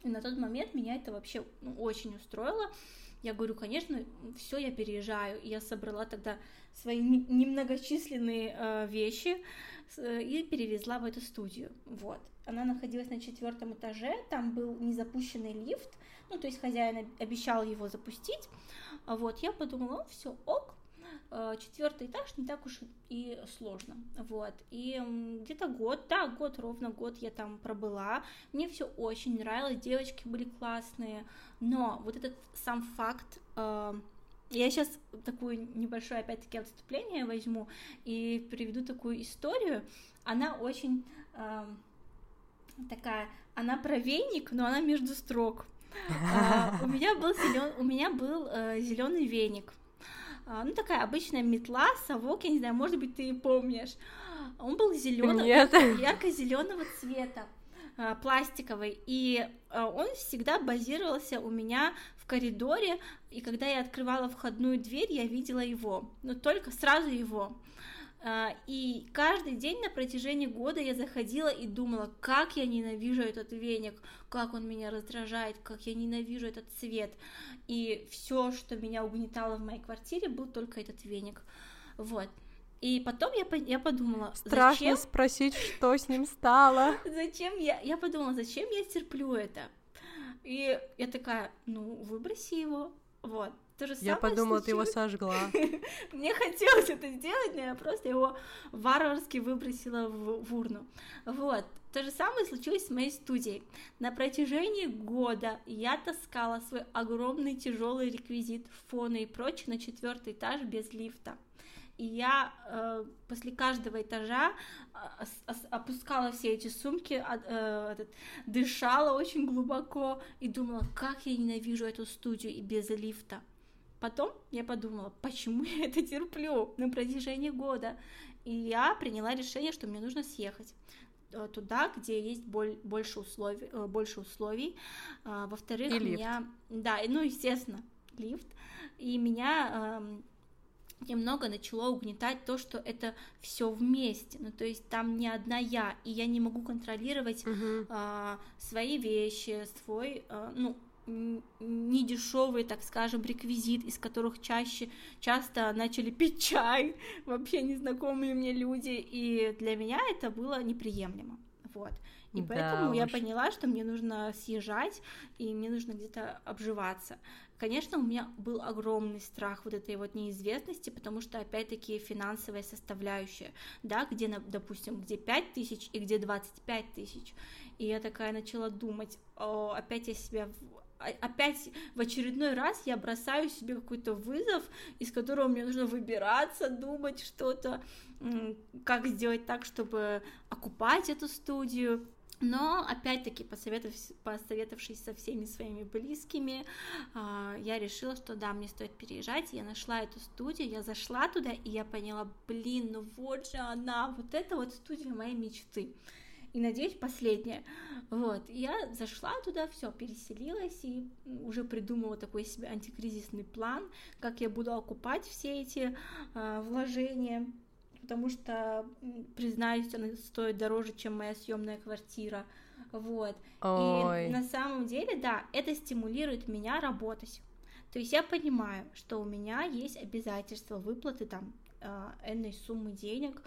И на тот момент меня это вообще ну, очень устроило. Я говорю, конечно, все, я переезжаю. Я собрала тогда свои немногочисленные э, вещи и перевезла в эту студию. Вот. Она находилась на четвертом этаже, там был незапущенный лифт, ну, то есть хозяин обещал его запустить. Вот, я подумала, все, ок, четвертый этаж не так уж и сложно, вот, и где-то год, да, год, ровно год я там пробыла, мне все очень нравилось, девочки были классные, но вот этот сам факт, э, я сейчас такую небольшое, опять-таки, отступление возьму и приведу такую историю. Она очень э, такая, она про веник, но она между строк. А, у меня был зелен, у меня был э, зеленый веник. А, ну, такая обычная метла, совок, я не знаю, может быть, ты и помнишь. Он был зеленый, ярко-зеленого цвета а, пластиковый, и он всегда базировался у меня в коридоре, и когда я открывала входную дверь, я видела его, но только сразу его. А, и каждый день на протяжении года я заходила и думала, как я ненавижу этот веник, как он меня раздражает, как я ненавижу этот цвет. И все, что меня угнетало в моей квартире, был только этот веник. Вот. И потом я, я подумала, Страшно зачем... спросить, что с ним стало. Зачем я... Я подумала, зачем я терплю это? И я такая, ну, выброси его, вот. То же я подумала, случилось... ты его сожгла. Мне хотелось это сделать, но я просто его варварски выбросила в, в урну. Вот. То же самое случилось с моей студией. На протяжении года я таскала свой огромный тяжелый реквизит, фоны и прочее на четвертый этаж без лифта. И я э, после каждого этажа э, опускала все эти сумки, э, этот, дышала очень глубоко и думала, как я ненавижу эту студию и без лифта. Потом я подумала, почему я это терплю на протяжении года. И я приняла решение, что мне нужно съехать э, туда, где есть боль, больше условий, э, больше условий. А, во-вторых, меня, да, ну естественно, лифт. И меня эм, немного начало угнетать то, что это все вместе, ну то есть там не одна я, и я не могу контролировать uh-huh. а, свои вещи, свой, а, ну недешевый, так скажем, реквизит, из которых чаще, часто начали пить чай вообще незнакомые мне люди, и для меня это было неприемлемо, вот. И да поэтому уж. я поняла, что мне нужно съезжать, и мне нужно где-то обживаться. Конечно, у меня был огромный страх вот этой вот неизвестности, потому что, опять-таки, финансовая составляющая, да, где, допустим, где 5 тысяч и где 25 тысяч. И я такая начала думать, о, опять я себя опять в очередной раз я бросаю себе какой-то вызов, из которого мне нужно выбираться, думать что-то, как сделать так, чтобы окупать эту студию. Но, опять-таки, посоветовавшись со всеми своими близкими, а, я решила, что да, мне стоит переезжать. Я нашла эту студию, я зашла туда, и я поняла, блин, ну вот же она, вот это вот студия моей мечты и надеюсь последняя. Вот, я зашла туда, все, переселилась и уже придумала такой себе антикризисный план, как я буду окупать все эти э, вложения, потому что, признаюсь, она стоит дороже, чем моя съемная квартира. Вот. Ой. И на самом деле, да, это стимулирует меня работать. То есть я понимаю, что у меня есть обязательства выплаты там э, энной суммы денег,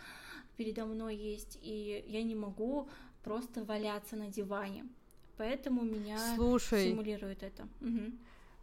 передо мной есть, и я не могу просто валяться на диване. Поэтому меня Слушай, стимулирует это. Угу.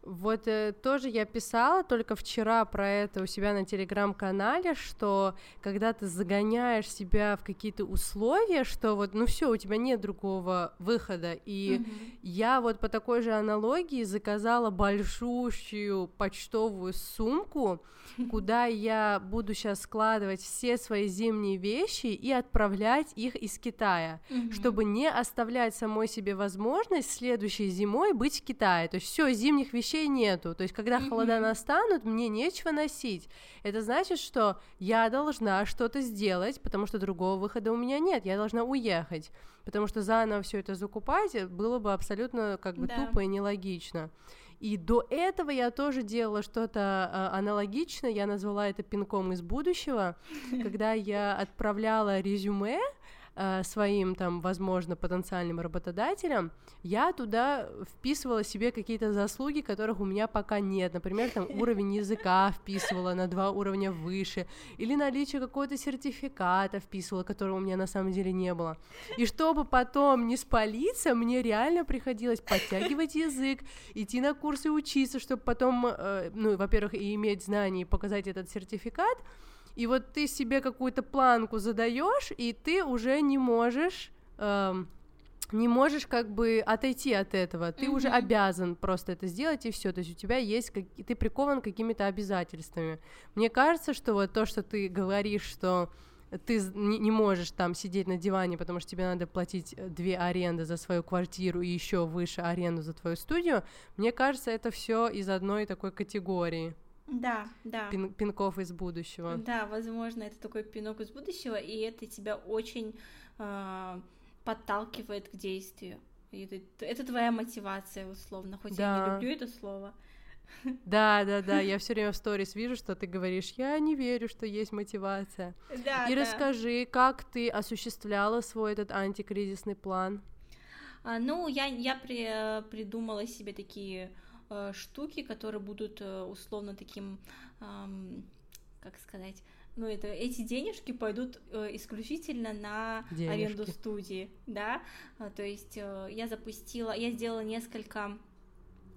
Вот э, тоже я писала только вчера про это у себя на телеграм-канале, что когда ты загоняешь себя в какие-то условия, что вот, ну все, у тебя нет другого выхода. И mm я вот по такой же аналогии заказала большущую почтовую сумку, куда я буду сейчас складывать все свои зимние вещи и отправлять их из Китая, mm чтобы не оставлять самой себе возможность следующей зимой быть в Китае. То есть все, зимних вещей вещей нету. То есть, когда mm-hmm. холода настанут, мне нечего носить. Это значит, что я должна что-то сделать, потому что другого выхода у меня нет. Я должна уехать. Потому что заново все это закупать было бы абсолютно как бы да. тупо и нелогично. И до этого я тоже делала что-то э, аналогичное, я назвала это пинком из будущего, когда я отправляла резюме э, своим там, возможно, потенциальным работодателям, я туда вписывала себе какие-то заслуги, которых у меня пока нет. Например, там уровень языка вписывала на два уровня выше, или наличие какого-то сертификата вписывала, которого у меня на самом деле не было. И чтобы потом не спалиться, мне реально приходилось подтягивать язык, идти на курсы учиться, чтобы потом, э, ну, во-первых, и иметь знания, и показать этот сертификат, и вот ты себе какую-то планку задаешь, и ты уже не можешь эм, не можешь как бы отойти от этого, ты mm-hmm. уже обязан просто это сделать и все, то есть у тебя есть как... ты прикован какими-то обязательствами. Мне кажется, что вот то, что ты говоришь, что ты не, можешь там сидеть на диване, потому что тебе надо платить э, две аренды за свою квартиру и еще выше аренду за твою студию, мне кажется, это все из одной такой категории. Да, да. Пин, пинков из будущего. Да, возможно, это такой пинок из будущего, и это тебя очень э, подталкивает к действию. И это, это твоя мотивация, условно, хоть да. я не люблю это слово. Да, да, да, я все время в сторис вижу, что ты говоришь, я не верю, что есть мотивация. Да, И да. расскажи, как ты осуществляла свой этот антикризисный план? А, ну, я, я при, придумала себе такие э, штуки, которые будут э, условно таким, э, как сказать, ну, это, эти денежки пойдут э, исключительно на денежки. аренду студии, да, то есть э, я запустила, я сделала несколько,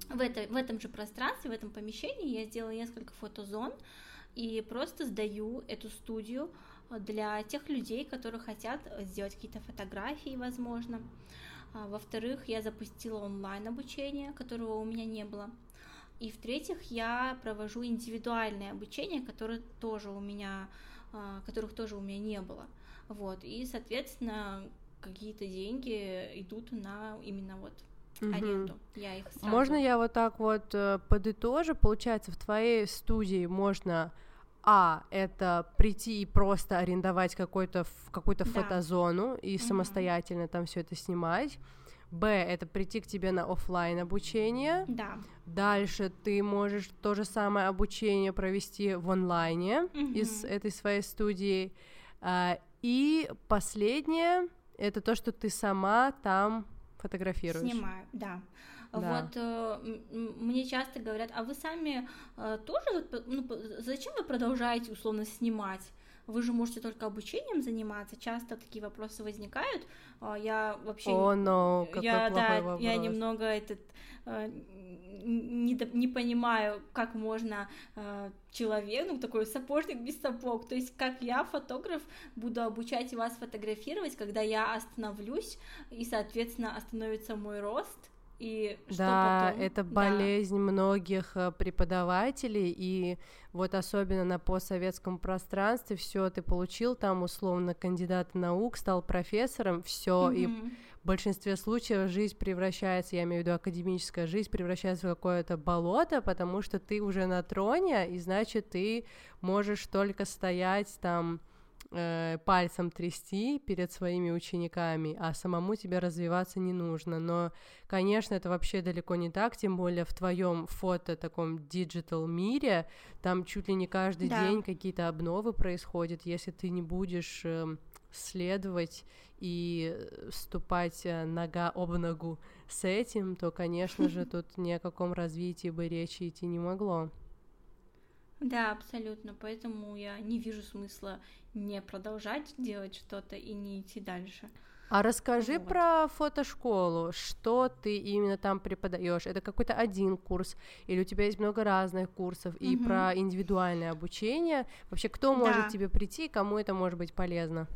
в, это, в этом же пространстве, в этом помещении я сделала несколько фотозон, и просто сдаю эту студию э, для тех людей, которые хотят сделать какие-то фотографии, возможно. А, во-вторых, я запустила онлайн обучение, которого у меня не было. И в-третьих, я провожу индивидуальное обучение, которое тоже у меня, а, которых тоже у меня не было. Вот. И, соответственно, какие-то деньги идут на именно вот аренду. Я их сразу... Можно я вот так вот э, подытожу? Получается, в твоей студии можно а, это прийти и просто арендовать какой-то какую-то да. фотозону и угу. самостоятельно там все это снимать. Б это прийти к тебе на офлайн обучение. Да. Дальше ты можешь то же самое обучение провести в онлайне угу. из этой своей студии. А, и последнее это то, что ты сама там фотографируешь. Снимаю, да. Да. Вот э, мне часто говорят, а вы сами э, тоже, ну, зачем вы продолжаете условно снимать? вы же можете только обучением заниматься. Часто такие вопросы возникают. А, я вообще... О, oh, no, какой я, да, вопрос. я немного этот э, не, не понимаю, как можно э, человек, ну, такой сапожник без сапог, то есть как я, фотограф, буду обучать вас фотографировать, когда я остановлюсь, и, соответственно, остановится мой рост, и что да, потом? это болезнь да. многих э, преподавателей, и вот особенно на постсоветском пространстве все ты получил там условно кандидат наук, стал профессором, все mm-hmm. и в большинстве случаев жизнь превращается, я имею в виду академическая жизнь, превращается в какое-то болото, потому что ты уже на троне, и значит ты можешь только стоять там э, пальцем трясти перед своими учениками, а самому тебе развиваться не нужно. Но, конечно, это вообще далеко не так, тем более в твоем фото таком digital мире, там чуть ли не каждый да. день какие-то обновы происходят, если ты не будешь э, следовать и ступать э, нога об ногу с этим, то, конечно же, тут ни о каком развитии бы речи идти не могло. Да, абсолютно. Поэтому я не вижу смысла не продолжать делать что-то и не идти дальше. А расскажи вот. про фотошколу, что ты именно там преподаешь? Это какой-то один курс, или у тебя есть много разных курсов, и угу. про индивидуальное обучение? Вообще, кто может да. тебе прийти, кому это может быть полезно?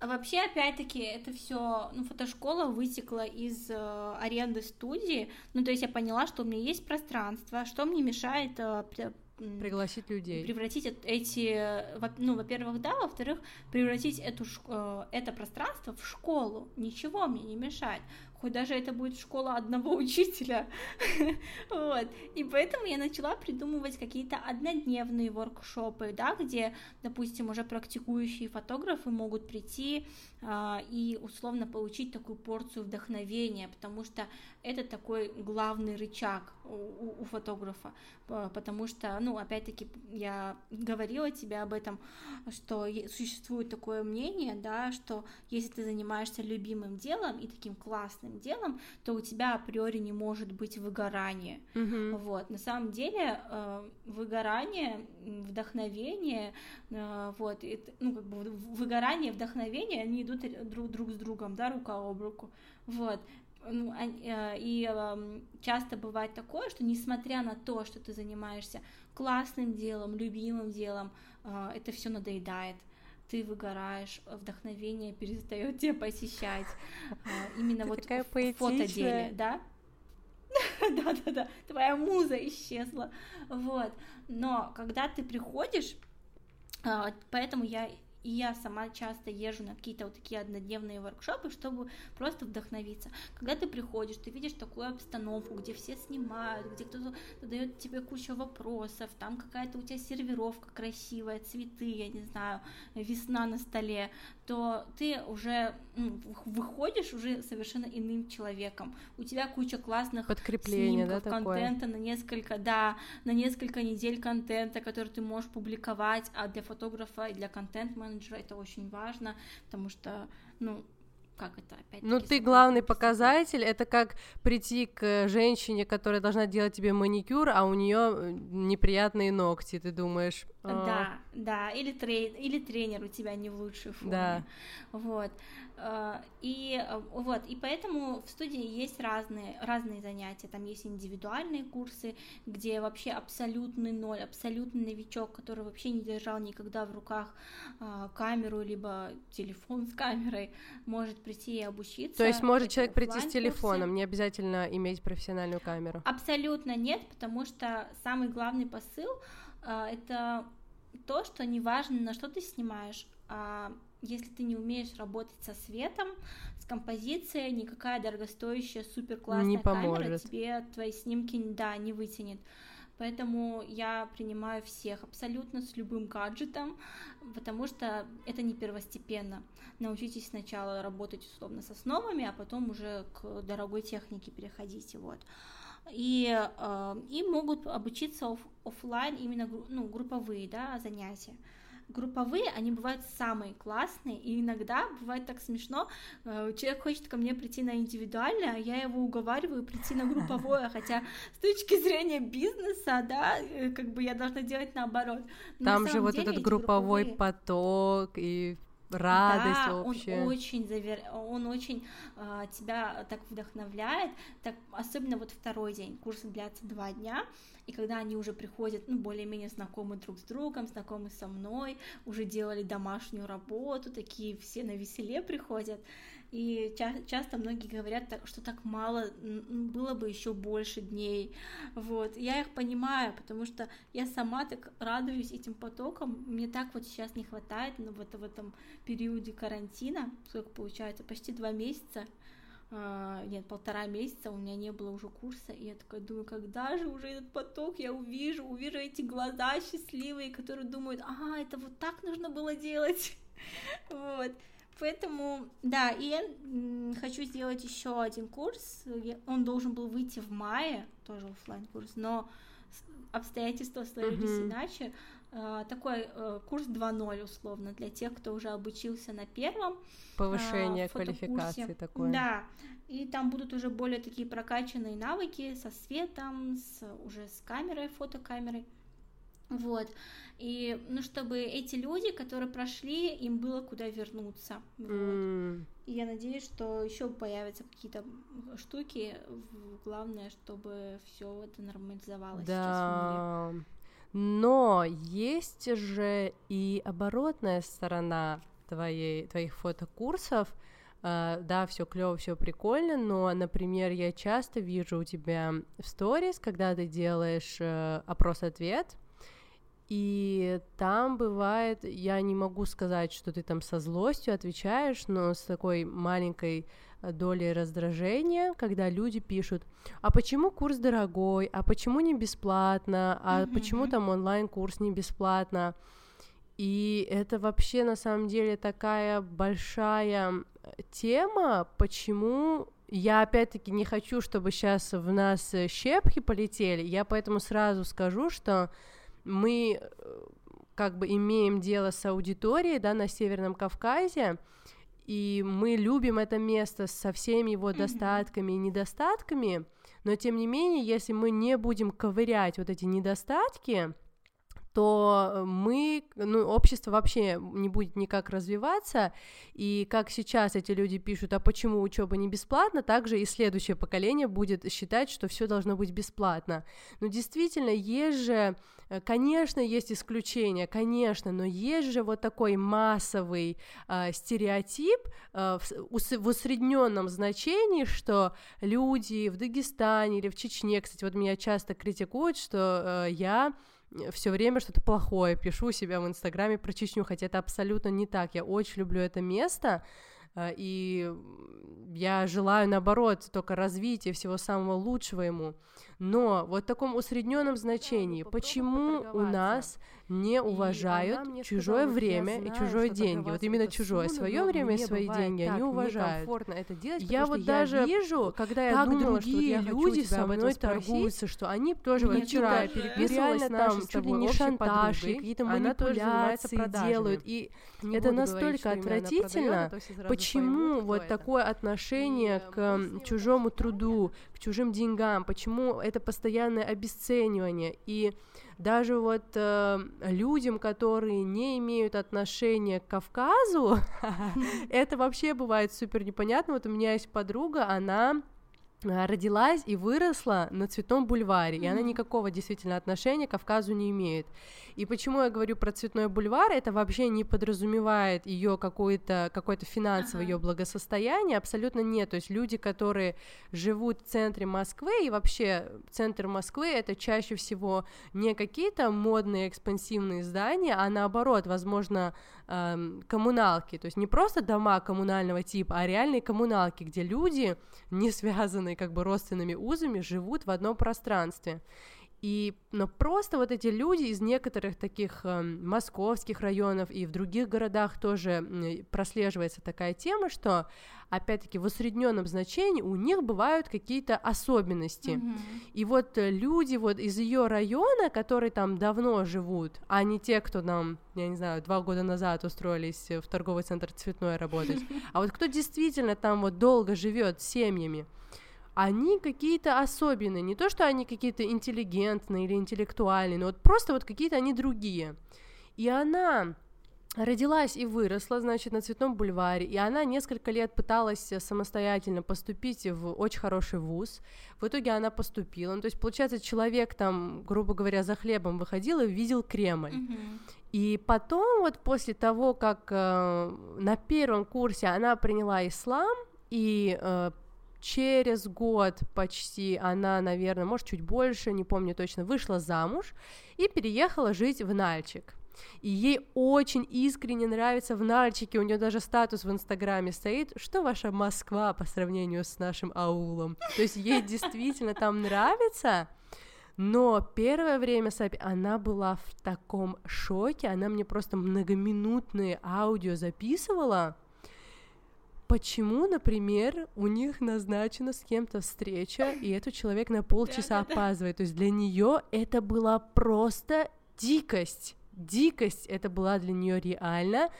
А вообще, опять-таки, это все, ну, фотошкола вытекла из э, аренды студии. Ну, то есть я поняла, что у меня есть пространство, что мне мешает э, пригласить людей, превратить эти, ну, во-первых, да, во-вторых, превратить эту э, это пространство в школу. Ничего мне не мешает. хоть даже это будет школа одного учителя, вот, и поэтому я начала придумывать какие-то однодневные воркшопы, да, где, допустим, уже практикующие фотографы могут прийти и условно получить такую порцию вдохновения, потому что это такой главный рычаг у, у фотографа, потому что, ну, опять-таки, я говорила тебе об этом, что существует такое мнение, да, что если ты занимаешься любимым делом и таким классным делом, то у тебя априори не может быть выгорания. Mm-hmm. Вот, на самом деле э, выгорание, вдохновение, вот, ну, как бы выгорание, вдохновение, они идут друг, друг с другом, да, рука об руку. Вот, ну, э, и эм, часто бывает такое, что несмотря на то, что ты занимаешься классным делом, любимым делом, э, это все надоедает ты выгораешь, вдохновение перестает тебя посещать. Э, именно вот в фотоделе, да? Да-да-да, твоя муза исчезла. Вот. Но когда ты приходишь, поэтому я и я сама часто езжу на какие-то вот такие однодневные воркшопы, чтобы просто вдохновиться. Когда ты приходишь, ты видишь такую обстановку, где все снимают, где кто-то задает тебе кучу вопросов, там какая-то у тебя сервировка красивая, цветы, я не знаю, весна на столе, то ты уже выходишь уже совершенно иным человеком. У тебя куча классных снимков, да, контента такое? на несколько, да, на несколько недель контента, который ты можешь публиковать, а для фотографа и для контент-менеджера это очень важно, потому что, ну, как это опять Ну, ты главный показатель, это как прийти к женщине, которая должна делать тебе маникюр, а у нее э, неприятные ногти, ты думаешь. А... Да, да, или, трей... или тренер у тебя не в лучшей форме. Да. Вот. Э, и э, вот, и поэтому в студии есть разные, разные занятия. Там есть индивидуальные курсы, где вообще абсолютный ноль, абсолютный новичок, который вообще не держал никогда в руках камеру, либо телефон с камерой, может прийти и обучиться. То есть может человек прийти с телефоном, не обязательно иметь профессиональную камеру? Абсолютно нет, потому что самый главный посыл это то, что неважно, на что ты снимаешь, а если ты не умеешь работать со светом, с композицией, никакая дорогостоящая супер классная камера тебе твои снимки да, не вытянет. Поэтому я принимаю всех абсолютно с любым гаджетом, потому что это не первостепенно. Научитесь сначала работать условно с основами, а потом уже к дорогой технике переходите. Вот. И, э, и могут обучиться оф- офлайн именно ну, групповые да, занятия групповые, они бывают самые классные, и иногда бывает так смешно, э, человек хочет ко мне прийти на индивидуальное, а я его уговариваю прийти на групповое, хотя с точки зрения бизнеса, да, э, как бы я должна делать наоборот. Но Там же вот этот групповой поток и радость да, вообще. он очень завер... он очень э, тебя так вдохновляет, так особенно вот второй день, курсы длятся два дня, и когда они уже приходят, ну, более-менее знакомы друг с другом, знакомы со мной, уже делали домашнюю работу, такие все на веселе приходят, и ча- часто многие говорят, что так мало, было бы еще больше дней, вот, я их понимаю, потому что я сама так радуюсь этим потокам, мне так вот сейчас не хватает, ну, вот в этом периоде карантина, сколько получается, почти два месяца, а, нет, полтора месяца у меня не было уже курса, и я такая думаю, когда же уже этот поток я увижу, увижу эти глаза счастливые, которые думают, а, это вот так нужно было делать, вот, поэтому, да, и я хочу сделать еще один курс, он должен был выйти в мае, тоже офлайн курс, но обстоятельства сложились mm-hmm. иначе, а, такой э, курс 2.0 условно для тех, кто уже обучился на первом. Повышение а, квалификации такое. Да, и там будут уже более такие прокачанные навыки со светом, с, уже с камерой, фотокамерой. Вот. И, ну, чтобы эти люди, которые прошли, им было куда вернуться. Вот. Mm. И я надеюсь, что еще появятся какие-то штуки. Главное, чтобы все это нормализовалось да. сейчас в мире. Но есть же и оборотная сторона твоей, твоих фотокурсов. Uh, да, все клево, все прикольно, но, например, я часто вижу у тебя в сторис, когда ты делаешь uh, опрос-ответ, и там бывает, я не могу сказать, что ты там со злостью отвечаешь, но с такой маленькой долей раздражения, когда люди пишут, а почему курс дорогой, а почему не бесплатно, а mm-hmm. почему там онлайн-курс не бесплатно. И это вообще на самом деле такая большая тема, почему я опять-таки не хочу, чтобы сейчас в нас щепки полетели, я поэтому сразу скажу, что мы э, как бы имеем дело с аудиторией, да, на Северном Кавказе, и мы любим это место со всеми его достатками и недостатками, но тем не менее, если мы не будем ковырять вот эти недостатки, то мы, ну, общество вообще не будет никак развиваться, и как сейчас эти люди пишут, а почему учеба не бесплатна, также и следующее поколение будет считать, что все должно быть бесплатно. Но действительно, есть же, э, конечно, есть исключения, конечно, но есть же вот такой массовый э, стереотип э, в, в усредненном значении, что люди в Дагестане или в Чечне, кстати, вот меня часто критикуют, что э, я все время что-то плохое пишу себя в Инстаграме про Чечню, хотя это абсолютно не так. Я очень люблю это место, э, и я желаю, наоборот, только развития всего самого лучшего ему. Но вот в таком усредненном значении, почему у нас не уважают чужое время и чужое деньги. Вот именно чужое, свое время и свои деньги они уважают. я вот даже вижу, когда я думала, что люди со мной торгуются, что они тоже вот вчера переписывались там чуть ли не шантаж, какие-то манипуляции делают, и это настолько отвратительно, почему вот такое отношение к чужому труду, к чужим деньгам, почему это постоянное обесценивание и даже вот э, людям, которые не имеют отношения к Кавказу, это вообще бывает супер непонятно. Вот у меня есть подруга, она Э, родилась и выросла на Цветном бульваре, mm-hmm. и она никакого действительно отношения к Кавказу не имеет. И почему я говорю про Цветной бульвар, это вообще не подразумевает ее какое-то какое-то финансовое uh-huh. ее благосостояние, абсолютно нет. То есть люди, которые живут в центре Москвы, и вообще центр Москвы это чаще всего не какие-то модные экспансивные здания, а наоборот, возможно, эм, коммуналки, то есть не просто дома коммунального типа, а реальные коммуналки, где люди, не связанные как бы родственными узами, живут в одном пространстве. И, но просто вот эти люди из некоторых таких э, московских районов и в других городах тоже э, прослеживается такая тема, что опять-таки в усредненном значении у них бывают какие-то особенности. Mm-hmm. И вот э, люди вот из ее района, которые там давно живут, а не те, кто там, я не знаю, два года назад устроились в торговый центр цветной работать, а вот кто действительно там вот долго живет с семьями, они какие-то особенные, не то, что они какие-то интеллигентные или интеллектуальные, но вот просто вот какие-то они другие. И она родилась и выросла, значит, на Цветном бульваре, и она несколько лет пыталась самостоятельно поступить в очень хороший вуз. В итоге она поступила. Ну, то есть, получается, человек там, грубо говоря, за хлебом выходил и видел Кремль. Mm-hmm. И потом, вот после того, как э, на первом курсе она приняла ислам и э, через год почти она, наверное, может, чуть больше, не помню точно, вышла замуж и переехала жить в Нальчик. И ей очень искренне нравится в Нальчике, у нее даже статус в Инстаграме стоит, что ваша Москва по сравнению с нашим аулом. То есть ей действительно там нравится, но первое время Саби, она была в таком шоке, она мне просто многоминутные аудио записывала, почему, например, у них назначена с кем-то встреча, и этот человек на полчаса опаздывает. То есть для нее это была просто дикость. Дикость это была для нее реально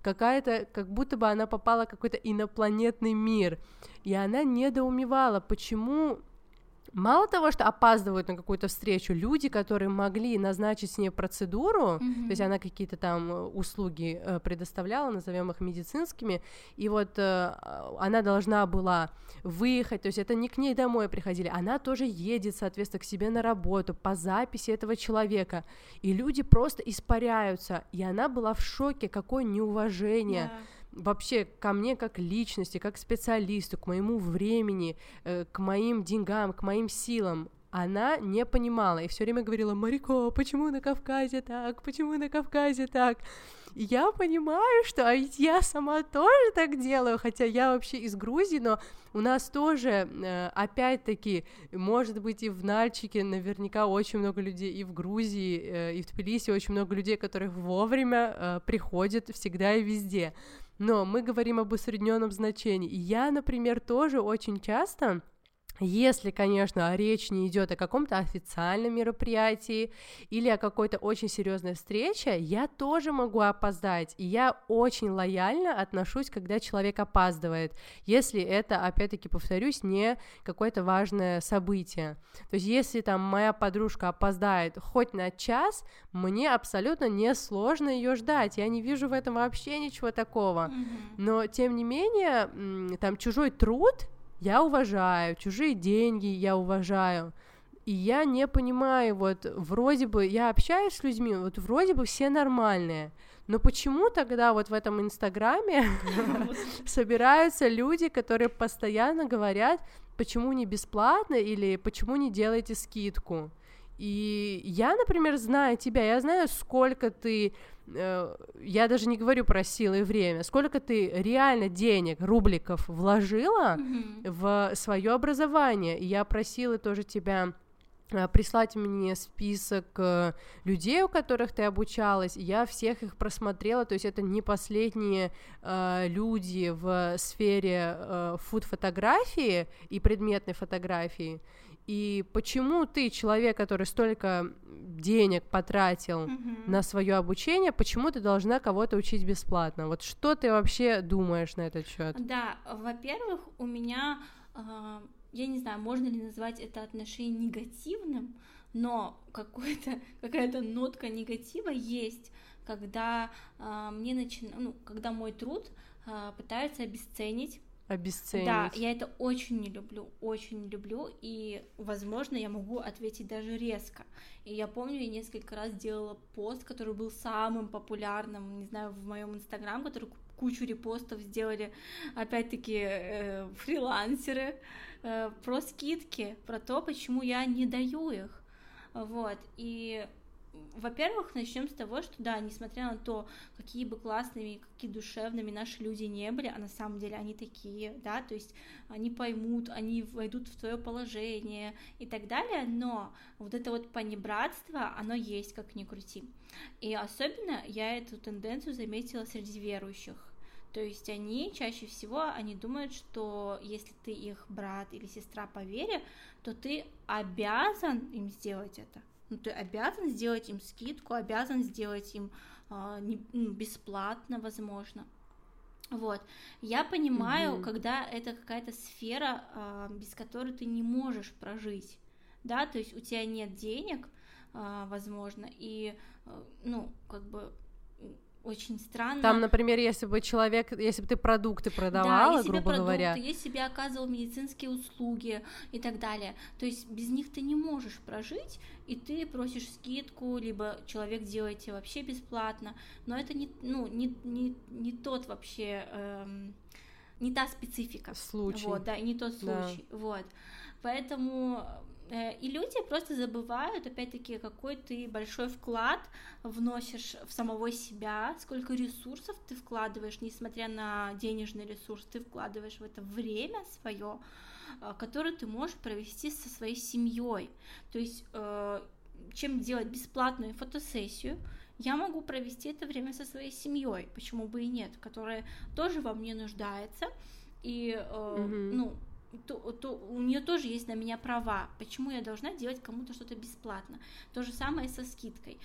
какая-то, как будто бы она попала в какой-то инопланетный мир. И она недоумевала, почему Мало того, что опаздывают на какую-то встречу, люди, которые могли назначить с ней процедуру, mm-hmm. то есть она какие-то там э, услуги э, предоставляла, назовем их медицинскими, и вот э, она должна была выехать, то есть это не к ней домой приходили, она тоже едет, соответственно, к себе на работу по записи этого человека, и люди просто испаряются, и она была в шоке, какое неуважение. Yeah вообще ко мне как личности, как специалисту, к моему времени, э, к моим деньгам, к моим силам. Она не понимала и все время говорила, Марико, почему на Кавказе так, почему на Кавказе так? Я понимаю, что а ведь я сама тоже так делаю, хотя я вообще из Грузии, но у нас тоже, э, опять-таки, может быть, и в Нальчике наверняка очень много людей, и в Грузии, э, и в Тбилиси очень много людей, которых вовремя э, приходят всегда и везде. Но мы говорим об усредненном значении. Я, например, тоже очень часто если, конечно, речь не идет о каком-то официальном мероприятии или о какой-то очень серьезной встрече, я тоже могу опоздать. И я очень лояльно отношусь, когда человек опаздывает, если это, опять-таки, повторюсь, не какое-то важное событие. То есть, если там моя подружка опоздает хоть на час, мне абсолютно не сложно ее ждать. Я не вижу в этом вообще ничего такого. Но, тем не менее, там чужой труд я уважаю, чужие деньги я уважаю, и я не понимаю, вот вроде бы я общаюсь с людьми, вот вроде бы все нормальные, но почему тогда вот в этом инстаграме собираются люди, которые постоянно говорят, почему не бесплатно или почему не делаете скидку? И я, например, знаю тебя, я знаю, сколько ты я даже не говорю про силы и время, сколько ты реально денег, рубликов вложила mm-hmm. в свое образование. И я просила тоже тебя э, прислать мне список э, людей, у которых ты обучалась, я всех их просмотрела, то есть это не последние э, люди в сфере э, фуд-фотографии и предметной фотографии, и почему ты, человек, который столько денег потратил mm-hmm. на свое обучение, почему ты должна кого-то учить бесплатно? Вот что ты вообще думаешь на этот счет? Да, во-первых, у меня, э, я не знаю, можно ли назвать это отношение негативным, но какой-то какая-то нотка негатива есть, когда э, мне начи... ну, когда мой труд э, пытаются обесценить обесценить. Да, я это очень не люблю, очень не люблю, и, возможно, я могу ответить даже резко. И я помню, я несколько раз делала пост, который был самым популярным, не знаю, в моем инстаграм, который кучу репостов сделали, опять-таки, э, фрилансеры, э, про скидки, про то, почему я не даю их. Вот, и во-первых, начнем с того, что да, несмотря на то, какие бы классными, какие душевными наши люди не были, а на самом деле они такие, да, то есть они поймут, они войдут в твое положение и так далее, но вот это вот понебратство, оно есть, как ни крути. И особенно я эту тенденцию заметила среди верующих. То есть они чаще всего, они думают, что если ты их брат или сестра по вере, то ты обязан им сделать это ну, ты обязан сделать им скидку, обязан сделать им э, не, ну, бесплатно, возможно. Вот, я понимаю, угу. когда это какая-то сфера, э, без которой ты не можешь прожить, да, то есть у тебя нет денег, э, возможно, и, э, ну, как бы очень странно. Там, например, если бы человек, если бы ты продукты продавала, да, если грубо продукты, говоря, если бы оказывал медицинские услуги и так далее, то есть без них ты не можешь прожить, и ты просишь скидку, либо человек делает тебе вообще бесплатно, но это не, ну, не, не, не тот вообще, эм, не та специфика. Случай. Вот, да, и не тот случай, да. вот. Поэтому и люди просто забывают, опять-таки, какой ты большой вклад вносишь в самого себя, сколько ресурсов ты вкладываешь, несмотря на денежный ресурс, ты вкладываешь в это время свое, э, которое ты можешь провести со своей семьей. То есть, э, чем делать бесплатную фотосессию, я могу провести это время со своей семьей, почему бы и нет, которая тоже во мне нуждается. И, mm-hmm. ну, то, то у нее тоже есть на меня права. Почему я должна делать кому-то что-то бесплатно? То же самое со скидкой.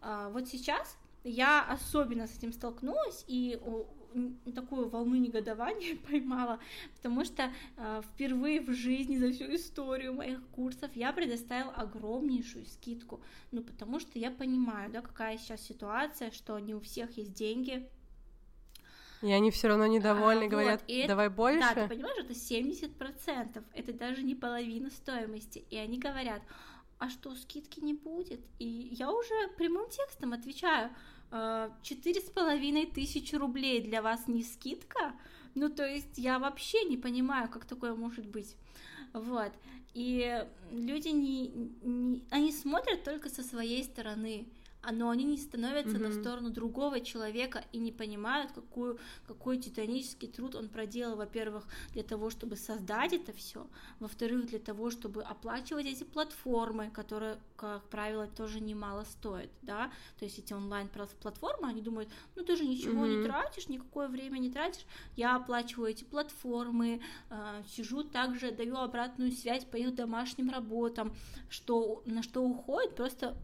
А, вот сейчас я особенно с этим столкнулась и такую волну негодования поймала, потому что э, впервые в жизни за всю историю моих курсов я предоставила огромнейшую скидку, ну потому что я понимаю, да, какая сейчас ситуация, что не у всех есть деньги, и они все равно недовольны, а, говорят, вот. давай это, больше. Да, ты понимаешь, это 70%, это даже не половина стоимости. И они говорят, а что, скидки не будет? И я уже прямым текстом отвечаю, «А, четыре с половиной тысячи рублей для вас не скидка, Ну, то есть я вообще не понимаю, как такое может быть. Вот. И люди не, не они смотрят только со своей стороны но они не становятся mm-hmm. на сторону другого человека и не понимают, какую, какой титанический труд он проделал, во-первых, для того, чтобы создать это все, во-вторых, для того, чтобы оплачивать эти платформы, которые, как правило, тоже немало стоят, да, то есть эти онлайн-платформы, они думают, ну ты же ничего mm-hmm. не тратишь, никакое время не тратишь, я оплачиваю эти платформы, э, сижу также, даю обратную связь по их домашним работам, что, на что уходит просто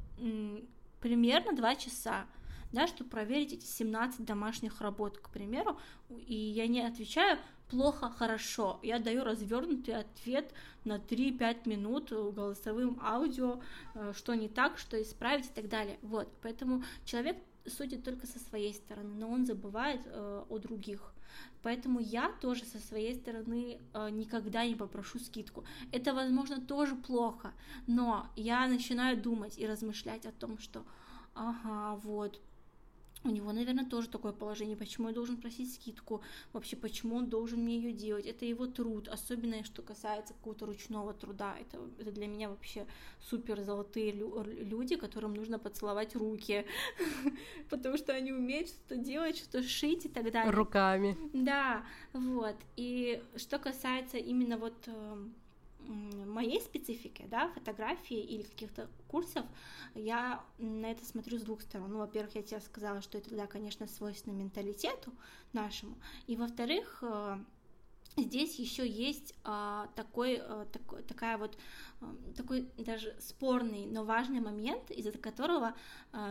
примерно 2 часа, да, чтобы проверить эти 17 домашних работ, к примеру, и я не отвечаю плохо, хорошо, я даю развернутый ответ на 3-5 минут голосовым аудио, э, что не так, что исправить и так далее, вот, поэтому человек судит только со своей стороны, но он забывает э, о других. Поэтому я тоже со своей стороны э, никогда не попрошу скидку. Это, возможно, тоже плохо, но я начинаю думать и размышлять о том, что, ага, вот, у него, наверное, тоже такое положение, почему я должен просить скидку, вообще, почему он должен мне ее делать, это его труд, особенно, что касается какого-то ручного труда, это, это для меня вообще супер золотые люди, которым нужно поцеловать руки, потому что они умеют что-то делать, что-то шить и так далее. Руками. Да, вот, и что касается именно вот эм, моей специфики, да, фотографии или каких-то курсов, я на это смотрю с двух сторон. Ну, во-первых, я тебе сказала, что это, да, конечно, свойственно менталитету нашему, и во-вторых, э, здесь еще есть а, такой, а, такой, такая вот а, такой даже спорный, но важный момент, из-за которого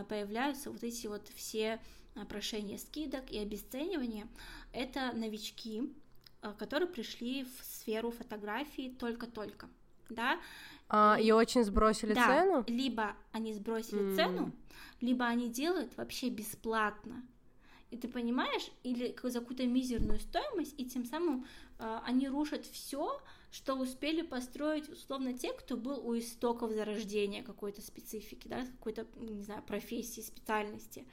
появляются вот эти вот все прошения скидок и обесценивания. Это новички, Э, которые пришли в сферу фотографии только-только, да. А, и очень сбросили да, цену? либо они сбросили mm. цену, либо они делают вообще бесплатно. И ты понимаешь, или за какую-то мизерную стоимость, и тем самым э, они рушат все, что успели построить условно те, кто был у истоков зарождения какой-то специфики, да, какой-то, не знаю, профессии, специальности.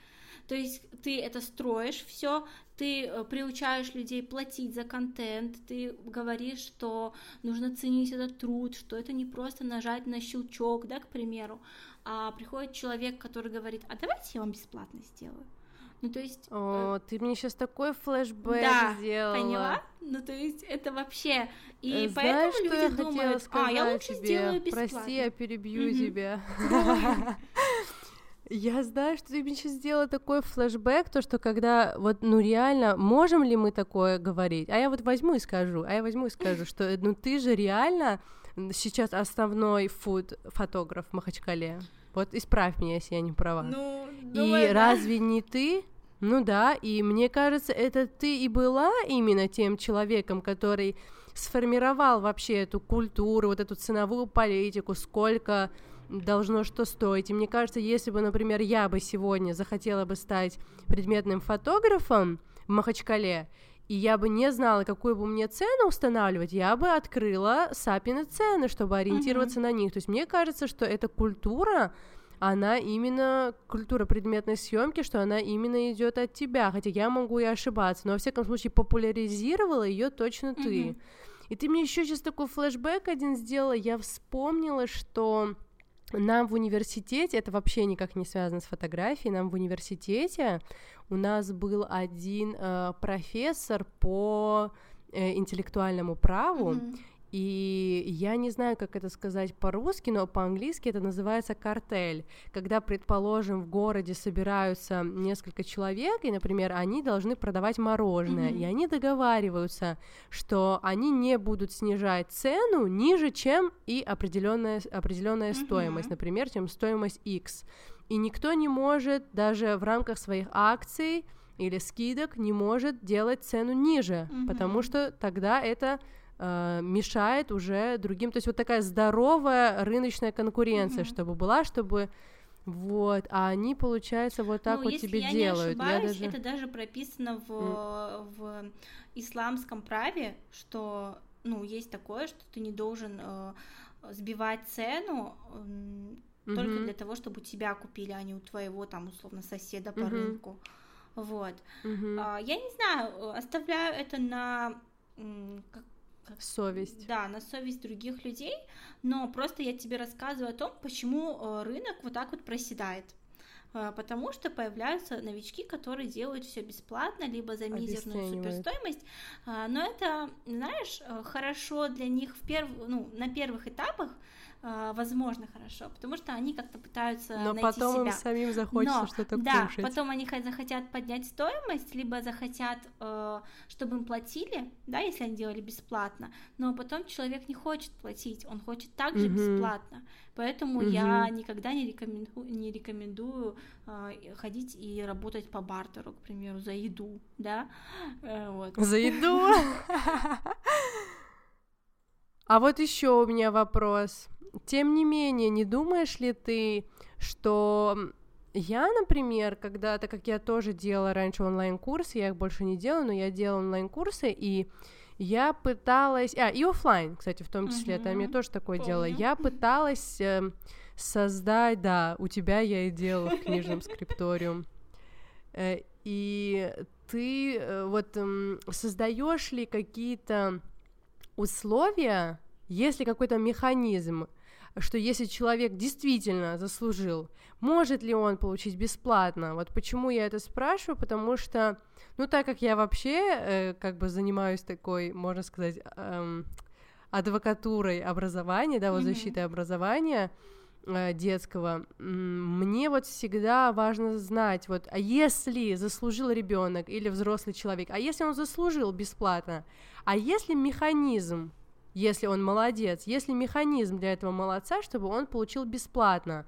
То есть ты это строишь все, ты э, приучаешь людей платить за контент, ты говоришь, что нужно ценить этот труд, что это не просто нажать на щелчок, да, к примеру, а приходит человек, который говорит, а давайте я вам бесплатно сделаю. Ну, то есть... О, э... ты мне сейчас такой флешбэк да, сделала. поняла? Ну, то есть это вообще... И э, Знаешь, поэтому люди я думают, а, я лучше тебе? сделаю бесплатно. Прости, я перебью Мгм. тебя. Я знаю, что ты мне сейчас сделала такой флешбэк, то, что когда вот, ну реально, можем ли мы такое говорить? А я вот возьму и скажу, а я возьму и скажу, что, ну ты же реально сейчас основной фуд-фотограф в Махачкале. Вот исправь меня, если я не права. Ну, и да. разве не ты? Ну да, и мне кажется, это ты и была именно тем человеком, который сформировал вообще эту культуру, вот эту ценовую политику, сколько должно что стоить. И мне кажется, если бы, например, я бы сегодня захотела бы стать предметным фотографом в Махачкале, и я бы не знала, какую бы мне цену устанавливать, я бы открыла сапины цены, чтобы ориентироваться mm-hmm. на них. То есть мне кажется, что эта культура, она именно культура предметной съемки, что она именно идет от тебя. Хотя я могу и ошибаться, но во всяком случае популяризировала ее точно ты. Mm-hmm. И ты мне еще сейчас такой флешбэк один сделала. Я вспомнила, что нам в университете, это вообще никак не связано с фотографией, нам в университете у нас был один э, профессор по э, интеллектуальному праву, mm-hmm. И я не знаю, как это сказать по-русски, но по-английски это называется картель. Когда, предположим, в городе собираются несколько человек, и, например, они должны продавать мороженое, mm-hmm. и они договариваются, что они не будут снижать цену ниже, чем и определенная, определенная mm-hmm. стоимость, например, чем стоимость X. И никто не может даже в рамках своих акций или скидок не может делать цену ниже, mm-hmm. потому что тогда это э, мешает уже другим. То есть вот такая здоровая рыночная конкуренция, mm-hmm. чтобы была, чтобы вот, а они, получается, вот так ну, вот тебе я делают. Не ошибаюсь, я даже... Это даже прописано в, mm. в исламском праве, что ну, есть такое, что ты не должен э, сбивать цену э, mm-hmm. только для того, чтобы тебя купили, а не у твоего там условно соседа по mm-hmm. рынку. Вот. Мгм. А, Я не знаю, оставляю это на как- Совесть. Да, на совесть других людей, но просто я тебе рассказываю о том, почему э, рынок вот так вот проседает. Э, Потому что появляются новички, которые делают все бесплатно, либо за мизерную суперстоимость. А, Но это, знаешь, э, хорошо для них в перв... ну, на первых этапах, э, возможно, хорошо, потому что они как-то пытаются Но найти потом им себя. самим захочется Но, что-то да, кушать. потом они хо- захотят поднять стоимость, либо захотят, э, чтобы им платили, да, если они делали бесплатно, но потом человек не хочет платить, он хочет также Мгм. бесплатно, поэтому я Мгм. никогда не рекомендую, не рекомендую э, ходить и работать по бартеру, к примеру, за еду, да, Э, вот. За еду. А вот еще у меня вопрос. Тем не менее, не думаешь ли ты, что я, например, когда-то, как я тоже делала раньше онлайн-курсы, я их больше не делаю, но я делала онлайн-курсы, и я пыталась... А, и оффлайн, кстати, в том числе, там я тоже такое делала. помню. Я пыталась эм, создать, да, у тебя я и делала в книжном скрипториум. Э, И ты э, вот создаешь ли какие-то условия, есть ли какой-то механизм, что если человек действительно заслужил, может ли он получить бесплатно? Вот почему я это спрашиваю, потому что, ну, так как я вообще э, как бы занимаюсь такой, можно сказать, эм, адвокатурой образования, да, вот Мгм. защитой образования э, детского, мне вот всегда важно знать, вот, а если заслужил ребенок или взрослый человек, а если он заслужил бесплатно, а если механизм, если он молодец, если механизм для этого молодца, чтобы он получил бесплатно.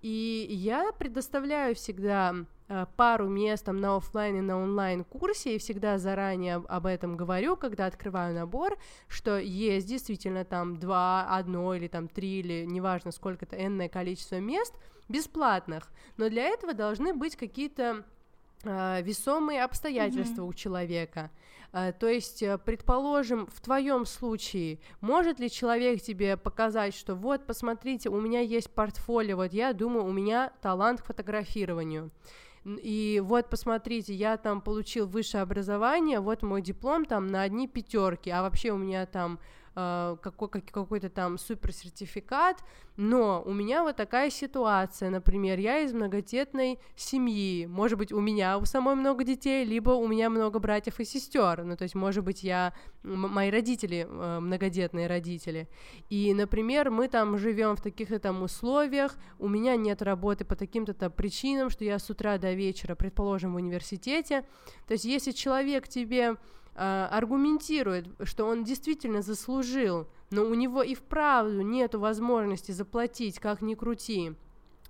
И я предоставляю всегда э, пару мест там, на оффлайн и на онлайн курсе, и всегда заранее об, этом говорю, когда открываю набор, что есть действительно там два, одно или там три, или неважно сколько-то, энное количество мест бесплатных, но для этого должны быть какие-то э, весомые обстоятельства у человека. Э, То есть, э, предположим, в твоем случае, может ли человек тебе показать, что вот, посмотрите, у меня есть портфолио, вот я думаю, у меня талант к фотографированию. И вот, посмотрите, я там получил высшее образование, вот мой диплом там на одни пятерки, а вообще у меня там какой-то там супер сертификат, но у меня вот такая ситуация, например, я из многодетной семьи, может быть, у меня у самой много детей, либо у меня много братьев и сестер, ну, то есть, может быть, я, мои родители, э, многодетные родители, и, например, мы там живем в таких-то там условиях, у меня нет работы по таким-то причинам, что я с утра до вечера, предположим, в университете, то есть, если человек тебе э, аргументирует, что он действительно заслужил, но у него и вправду нет возможности заплатить, как ни крути.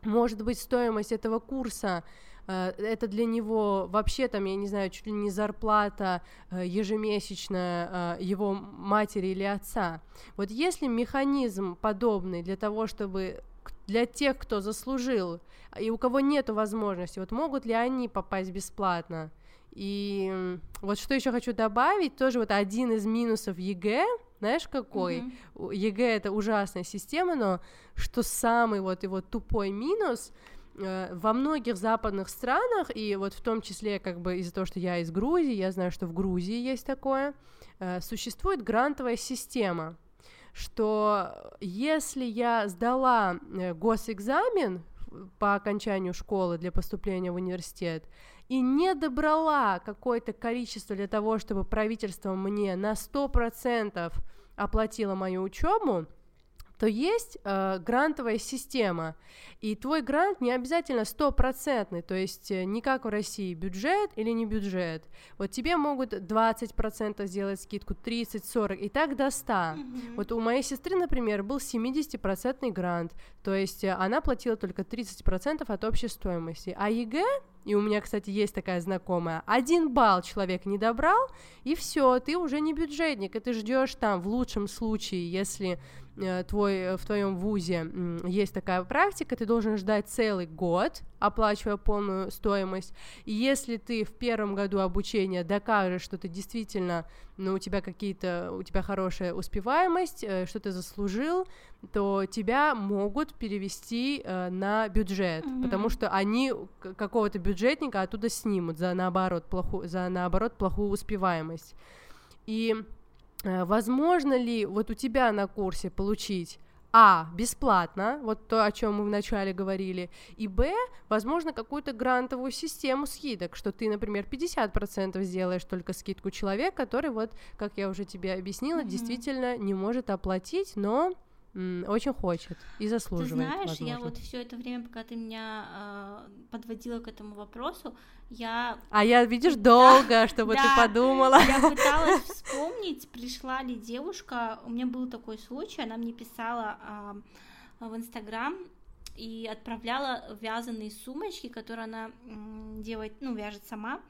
Может быть, стоимость этого курса э, это для него вообще там, я не знаю, чуть ли не зарплата э, ежемесячная его матери или отца. Вот если механизм подобный для того, чтобы для тех, кто заслужил, и у кого нет возможности, вот могут ли они попасть бесплатно? И вот что еще хочу добавить, тоже вот один из минусов ЕГЭ, знаешь какой? У- ЕГЭ это ужасная система, но что самый вот его тупой минус э, во многих западных странах и вот в том числе как бы из-за того, что я из Грузии, я знаю, что в Грузии есть такое, э, существует грантовая система, что если я сдала э, госэкзамен по окончанию школы для поступления в университет и не добрала какое-то количество для того, чтобы правительство мне на 100% оплатило мою учебу, то есть э, грантовая система, и твой грант не обязательно стопроцентный, то есть э, не как в России бюджет или не бюджет. Вот тебе могут 20% сделать скидку, 30, 40 и так до 100. Мгм. Вот у моей сестры, например, был 70% грант, то есть э, она платила только 30% от общей стоимости. А ЕГЭ, и у меня, кстати, есть такая знакомая, один балл человек не добрал, и все, ты уже не бюджетник, и ты ждешь там, в лучшем случае, если твой, в твоем вузе есть такая практика, ты должен ждать целый год, оплачивая полную стоимость. И если ты в первом году обучения докажешь, что ты действительно, ну, у тебя какие-то, у тебя хорошая успеваемость, э, что ты заслужил, то тебя могут перевести э, на бюджет, mm-hmm. потому что они какого-то бюджетника оттуда снимут за наоборот плохую, за наоборот плохую успеваемость. И э, возможно ли вот у тебя на курсе получить а, бесплатно, вот то, о чем мы вначале говорили, и Б, возможно, какую-то грантовую систему скидок, что ты, например, 50% сделаешь только скидку человек, который, вот, как я уже тебе объяснила, mm-hmm. действительно не может оплатить, но очень хочет и заслуживает. Ты знаешь, возможно. я вот все это время, пока ты меня э, подводила к этому вопросу, я... А я, видишь, долго, да, чтобы да, ты подумала. Я пыталась вспомнить, пришла ли девушка, у меня был такой случай, она мне писала э, в Инстаграм, и отправляла вязаные сумочки, которые она делает, ну, вяжет сама,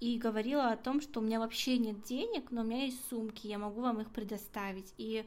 и говорила о том, что у меня вообще нет денег, но у меня есть сумки, я могу вам их предоставить. И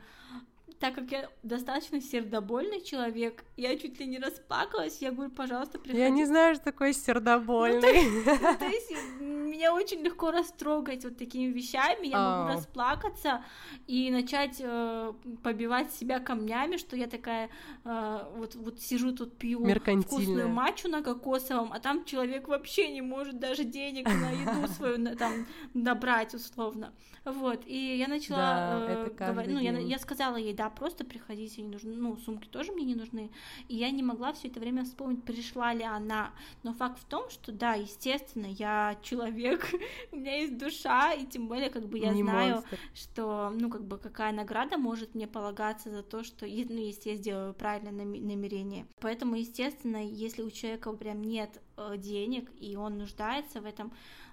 так как я достаточно сердобольный человек, я чуть ли не расплакалась, я говорю, пожалуйста, приходи. Я не знаю, что такое сердобольный. Ну, то, ну, то есть меня очень легко растрогать вот такими вещами, я могу расплакаться и начать э, побивать себя камнями, что я такая э, вот, вот сижу тут пью вкусную мачу на кокосовом, а там человек вообще не может даже денег на еду свою там набрать условно. Вот, и я начала э, говорить, ну, я, я сказала ей, да, просто приходите, не нужны, ну, сумки тоже мне не нужны, и я не могла все это время вспомнить, пришла ли она, но факт в том, что, да, естественно, я человек, у меня есть душа, и тем более, как бы, я не знаю, монстр. что, ну, как бы, какая награда может мне полагаться за то, что, ну, если я сделаю правильное намерение, поэтому, естественно, если у человека прям нет э, денег, и он нуждается в этом,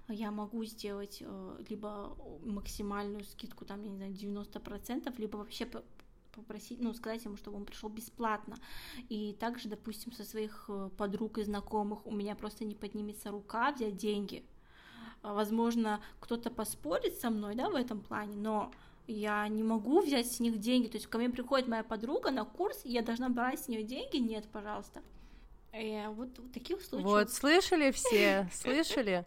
я могу сделать э, либо максимальную скидку, там, я не знаю, 90%, либо вообще попросить, ну, сказать ему, чтобы он пришел бесплатно. И также, допустим, со своих э, подруг и знакомых у меня просто не поднимется рука взять деньги. А, возможно, кто-то поспорит со мной, да, в этом плане, но я не могу взять с них деньги. То есть ко мне приходит моя подруга на курс, я должна брать с нее деньги? Нет, пожалуйста. И вот, вот таких случаев. Вот, слышали все, слышали?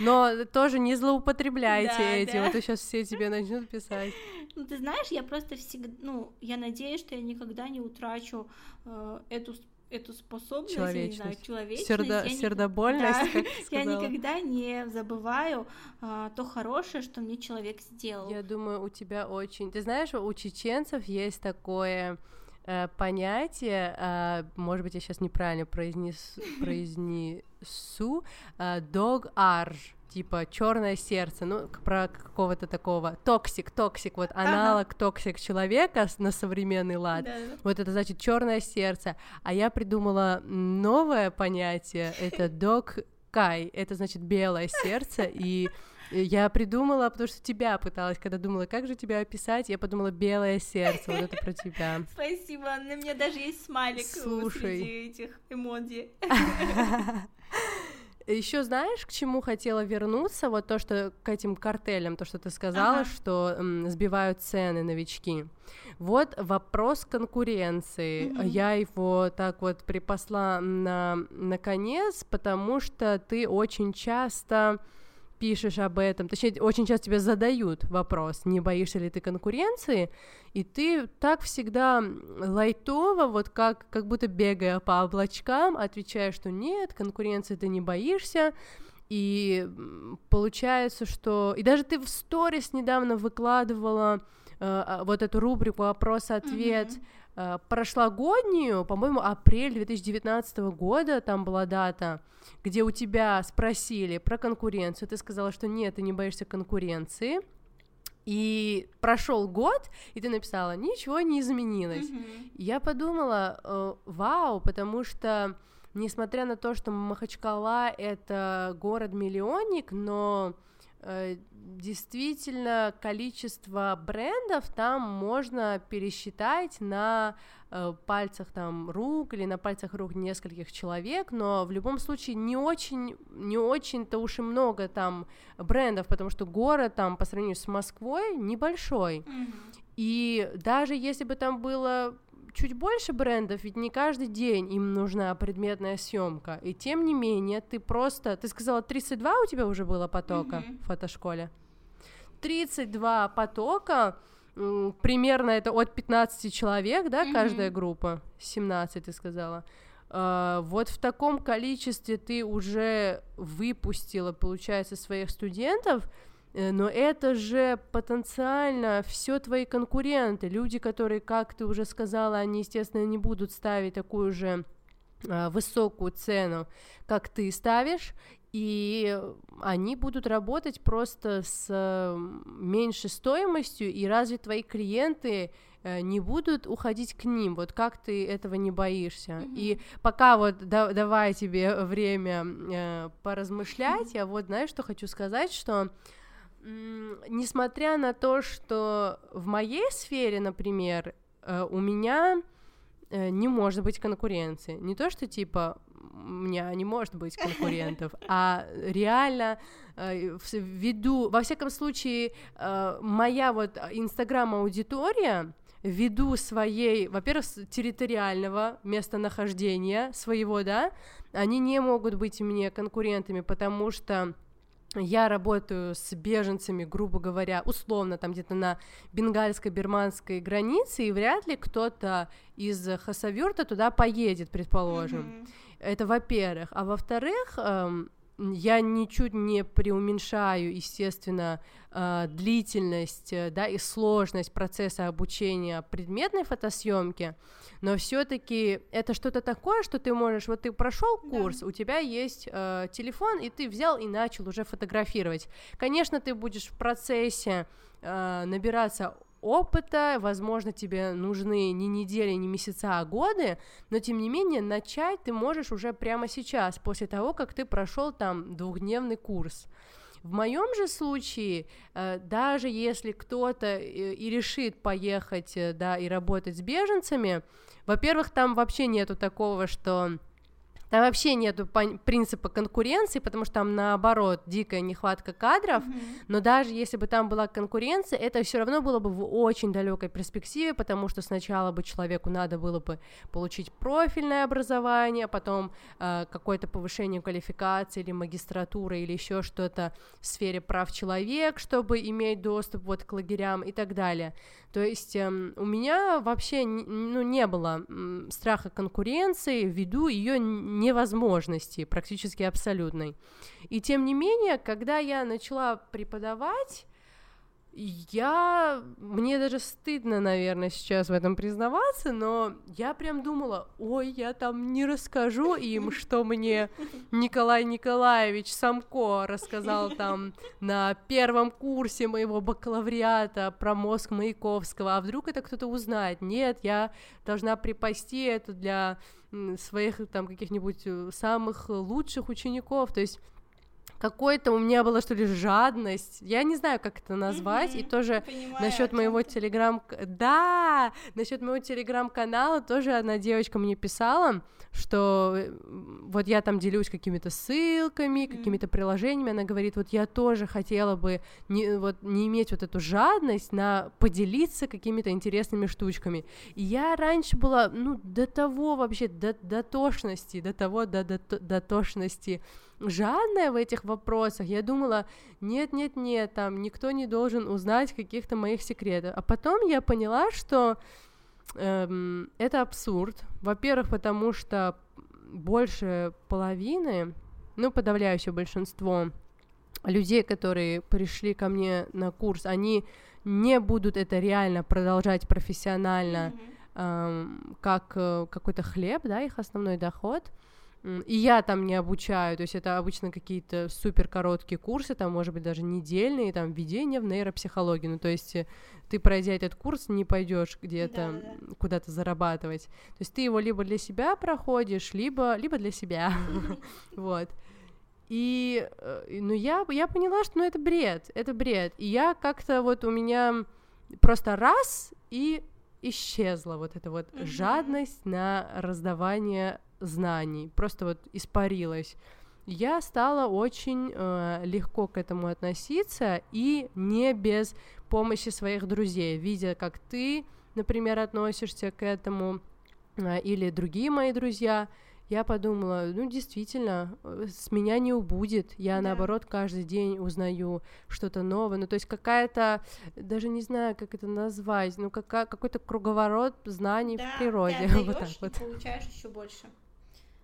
Но тоже не злоупотребляйте да, этим, да. а то сейчас все тебе начнут писать. Ну, ты знаешь, я просто всегда, ну, я надеюсь, что я никогда не утрачу э, эту эту способность, я не знаю, человечность. Сердо, я сердобольность, да, Я никогда не забываю а, то хорошее, что мне человек сделал. Я думаю, у тебя очень... Ты знаешь, у чеченцев есть такое э, понятие, э, может быть, я сейчас неправильно произнес, произнесу, э, dog arj, типа черное сердце, ну, про какого-то такого токсик, токсик, вот аналог ага. токсик человека на современный лад. Да. Вот это значит черное сердце. А я придумала новое понятие, это dog кай, это значит белое сердце, и я придумала, потому что тебя пыталась, когда думала, как же тебя описать, я подумала белое сердце, вот это про тебя. Спасибо, на меня даже есть смайлик Слушай. среди этих эмодзи. Еще знаешь, к чему хотела вернуться? Вот то, что к этим картелям, то, что ты сказала, ага. что м, сбивают цены новички. Вот вопрос конкуренции. Mm-hmm. Я его так вот припасла на наконец, потому что ты очень часто пишешь об этом, точнее, очень часто тебе задают вопрос, не боишься ли ты конкуренции, и ты так всегда лайтово, вот как, как будто бегая по облачкам, отвечаешь, что нет, конкуренции ты не боишься, и получается, что... И даже ты в сторис недавно выкладывала э, а, вот эту рубрику вопрос-ответ, mm-hmm прошлогоднюю, по-моему, апрель 2019 года, там была дата, где у тебя спросили про конкуренцию, ты сказала, что нет, ты не боишься конкуренции, и прошел год, и ты написала, ничего не изменилось. Mm-hmm. Я подумала, э, вау, потому что, несмотря на то, что Махачкала это город-миллионник, но Э, действительно количество брендов там можно пересчитать на э, пальцах там рук или на пальцах рук нескольких человек, но в любом случае не очень, не очень-то уж и много там брендов, потому что город там по сравнению с Москвой небольшой. Mm-hmm. И даже если бы там было чуть больше брендов, ведь не каждый день им нужна предметная съемка. И тем не менее, ты просто... Ты сказала, 32 у тебя уже было потока mm-hmm. в фотошколе? 32 потока, примерно это от 15 человек, да, mm-hmm. каждая группа? 17, ты сказала. Uh, вот в таком количестве ты уже выпустила, получается, своих студентов, но это же потенциально все твои конкуренты, люди, которые, как ты уже сказала, они, естественно, не будут ставить такую же а, высокую цену, как ты ставишь, и они будут работать просто с меньшей стоимостью, и разве твои клиенты э, не будут уходить к ним, вот как ты этого не боишься. Mm-hmm. И пока вот да, давай тебе время э, поразмышлять, mm-hmm. я вот знаешь, что хочу сказать, что несмотря на то, что в моей сфере, например, э, у меня э, не может быть конкуренции. Не то, что типа у меня не может быть конкурентов, а реально э, ввиду, во всяком случае, моя вот инстаграм-аудитория, ввиду своей, во-первых, территориального местонахождения своего, да, они не могут быть мне конкурентами, потому что я работаю с беженцами, грубо говоря, условно, там где-то на бенгальско-бирманской границе, и вряд ли кто-то из Хасавюрта туда поедет, предположим. Mm-hmm. Это во-первых. А во-вторых, эм, я ничуть не преуменьшаю, естественно, э, длительность э, да, и сложность процесса обучения предметной фотосъемки, но все-таки это что-то такое, что ты можешь, вот ты прошел курс, да. у тебя есть э, телефон, и ты взял и начал уже фотографировать. Конечно, ты будешь в процессе э, набираться опыта, возможно, тебе нужны не недели, не месяца, а годы, но тем не менее начать ты можешь уже прямо сейчас, после того, как ты прошел там двухдневный курс. В моем же случае, э, даже если кто-то и решит поехать, э, да, и работать с беженцами, во-первых, там вообще нету такого, что там вообще нет принципа конкуренции, потому что там наоборот дикая нехватка кадров, mm-hmm. но даже если бы там была конкуренция, это все равно было бы в очень далекой перспективе, потому что сначала бы человеку надо было бы получить профильное образование, потом э, какое-то повышение квалификации или магистратура или еще что-то в сфере прав человека, чтобы иметь доступ вот к лагерям и так далее. То есть э, у меня вообще ну, не было страха конкуренции ввиду ее невозможности, практически абсолютной. И тем не менее, когда я начала преподавать, я... Мне даже стыдно, наверное, сейчас в этом признаваться, но я прям думала, ой, я там не расскажу им, что мне Николай Николаевич Самко рассказал там на первом курсе моего бакалавриата про мозг Маяковского, а вдруг это кто-то узнает? Нет, я должна припасти это для своих там каких-нибудь э, самых лучших учеников, то есть какой-то у меня была что ли жадность, я не знаю, как это назвать, mm-hmm. и тоже насчет моего телеграм, да, насчет моего телеграм-канала тоже одна девочка мне писала, что вот я там делюсь какими-то ссылками, mm-hmm. какими-то приложениями, она говорит, вот я тоже хотела бы не вот не иметь вот эту жадность на поделиться какими-то интересными штучками, и я раньше была, ну до того вообще до, до тошности, до того до, до, до тошности жадная в этих вопросах. Я думала, нет-нет-нет, там никто не должен узнать каких-то моих секретов. А потом я поняла, что эм, это абсурд. Во-первых, потому что больше половины, ну, подавляющее большинство людей, которые пришли ко мне на курс, они не будут это реально продолжать профессионально, mm-hmm. эм, как э, какой-то хлеб, да, их основной доход. И я там не обучаю, то есть это обычно какие-то супер короткие курсы, там, может быть, даже недельные, там, введение в нейропсихологию. Ну, то есть э, ты, пройдя этот курс, не пойдешь где-то да, да. куда-то зарабатывать. То есть ты его либо для себя проходишь, либо, либо для себя. Вот. И, э, ну, я, я поняла, что, ну, это бред, это бред. И я как-то вот у меня просто раз и исчезла вот эта вот жадность на раздавание знаний, просто вот испарилась. я стала очень э, легко к этому относиться и не без помощи своих друзей, видя, как ты, например, относишься к этому, э, или другие мои друзья, я подумала, ну действительно, э, с меня не убудет, я да. наоборот каждый день узнаю что-то новое, ну то есть какая-то, даже не знаю, как это назвать, ну какая, какой-то круговорот знаний да, в природе, ты вот так вот. получаешь еще больше.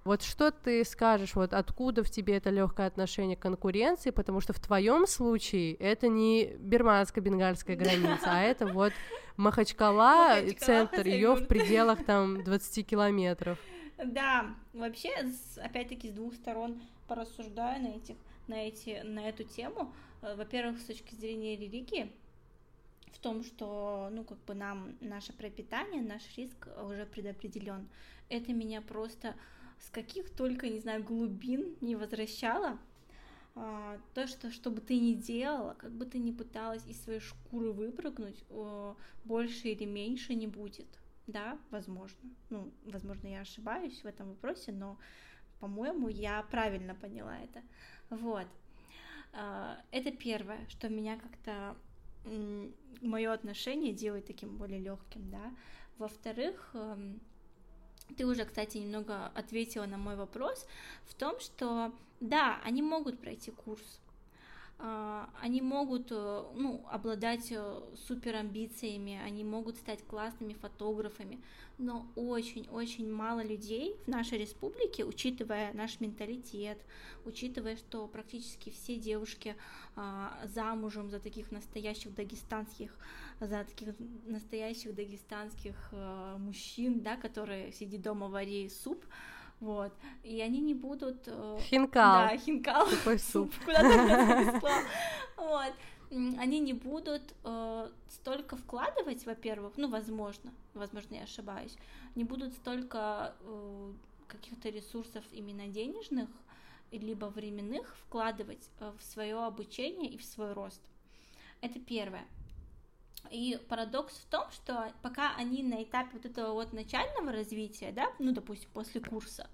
Вот что ты скажешь, вот откуда в тебе это легкое отношение к конкуренции, потому что в твоем случае это не бирманско-бенгальская граница, а это вот Махачкала, центр, ее в пределах там 20 километров. Да, вообще, опять-таки, с двух сторон порассуждаю на, этих, на, эти, на эту тему. Э, во-первых, с точки зрения религии, в том, что, ну, как бы нам наше пропитание, наш риск уже предопределен. Это меня просто с каких только, не знаю, глубин не возвращало. А, то, что что бы ты ни делала, как бы ты ни пыталась из своей шкуры выпрыгнуть, больше или меньше не будет да, возможно. Ну, возможно, я ошибаюсь в этом вопросе, но, по-моему, я правильно поняла это. Вот. А, это первое, что меня как-то мое отношение делает таким более легким, да. Во-вторых, эм, ты уже, кстати, немного ответила на мой вопрос в том, что да, они могут пройти курс, они могут э, ну, обладать э, супер амбициями, они могут стать классными фотографами, но очень-очень мало людей в нашей республике, учитывая наш менталитет, учитывая, что практически все девушки а, замужем за таких настоящих дагестанских, за таких настоящих дагестанских а, мужчин, да, которые сидят дома вари суп, вот, и они не будут... Э, хинкал. Да, хинкал. Такой суп. Куда-то Вот, они не будут э, столько вкладывать, во-первых, ну, возможно, возможно, я ошибаюсь, не будут столько э, каких-то ресурсов именно денежных, либо временных вкладывать э, в свое обучение и в свой рост. Это первое. И парадокс в том, что пока они на этапе вот этого вот начального развития, да, ну, допустим, после курса,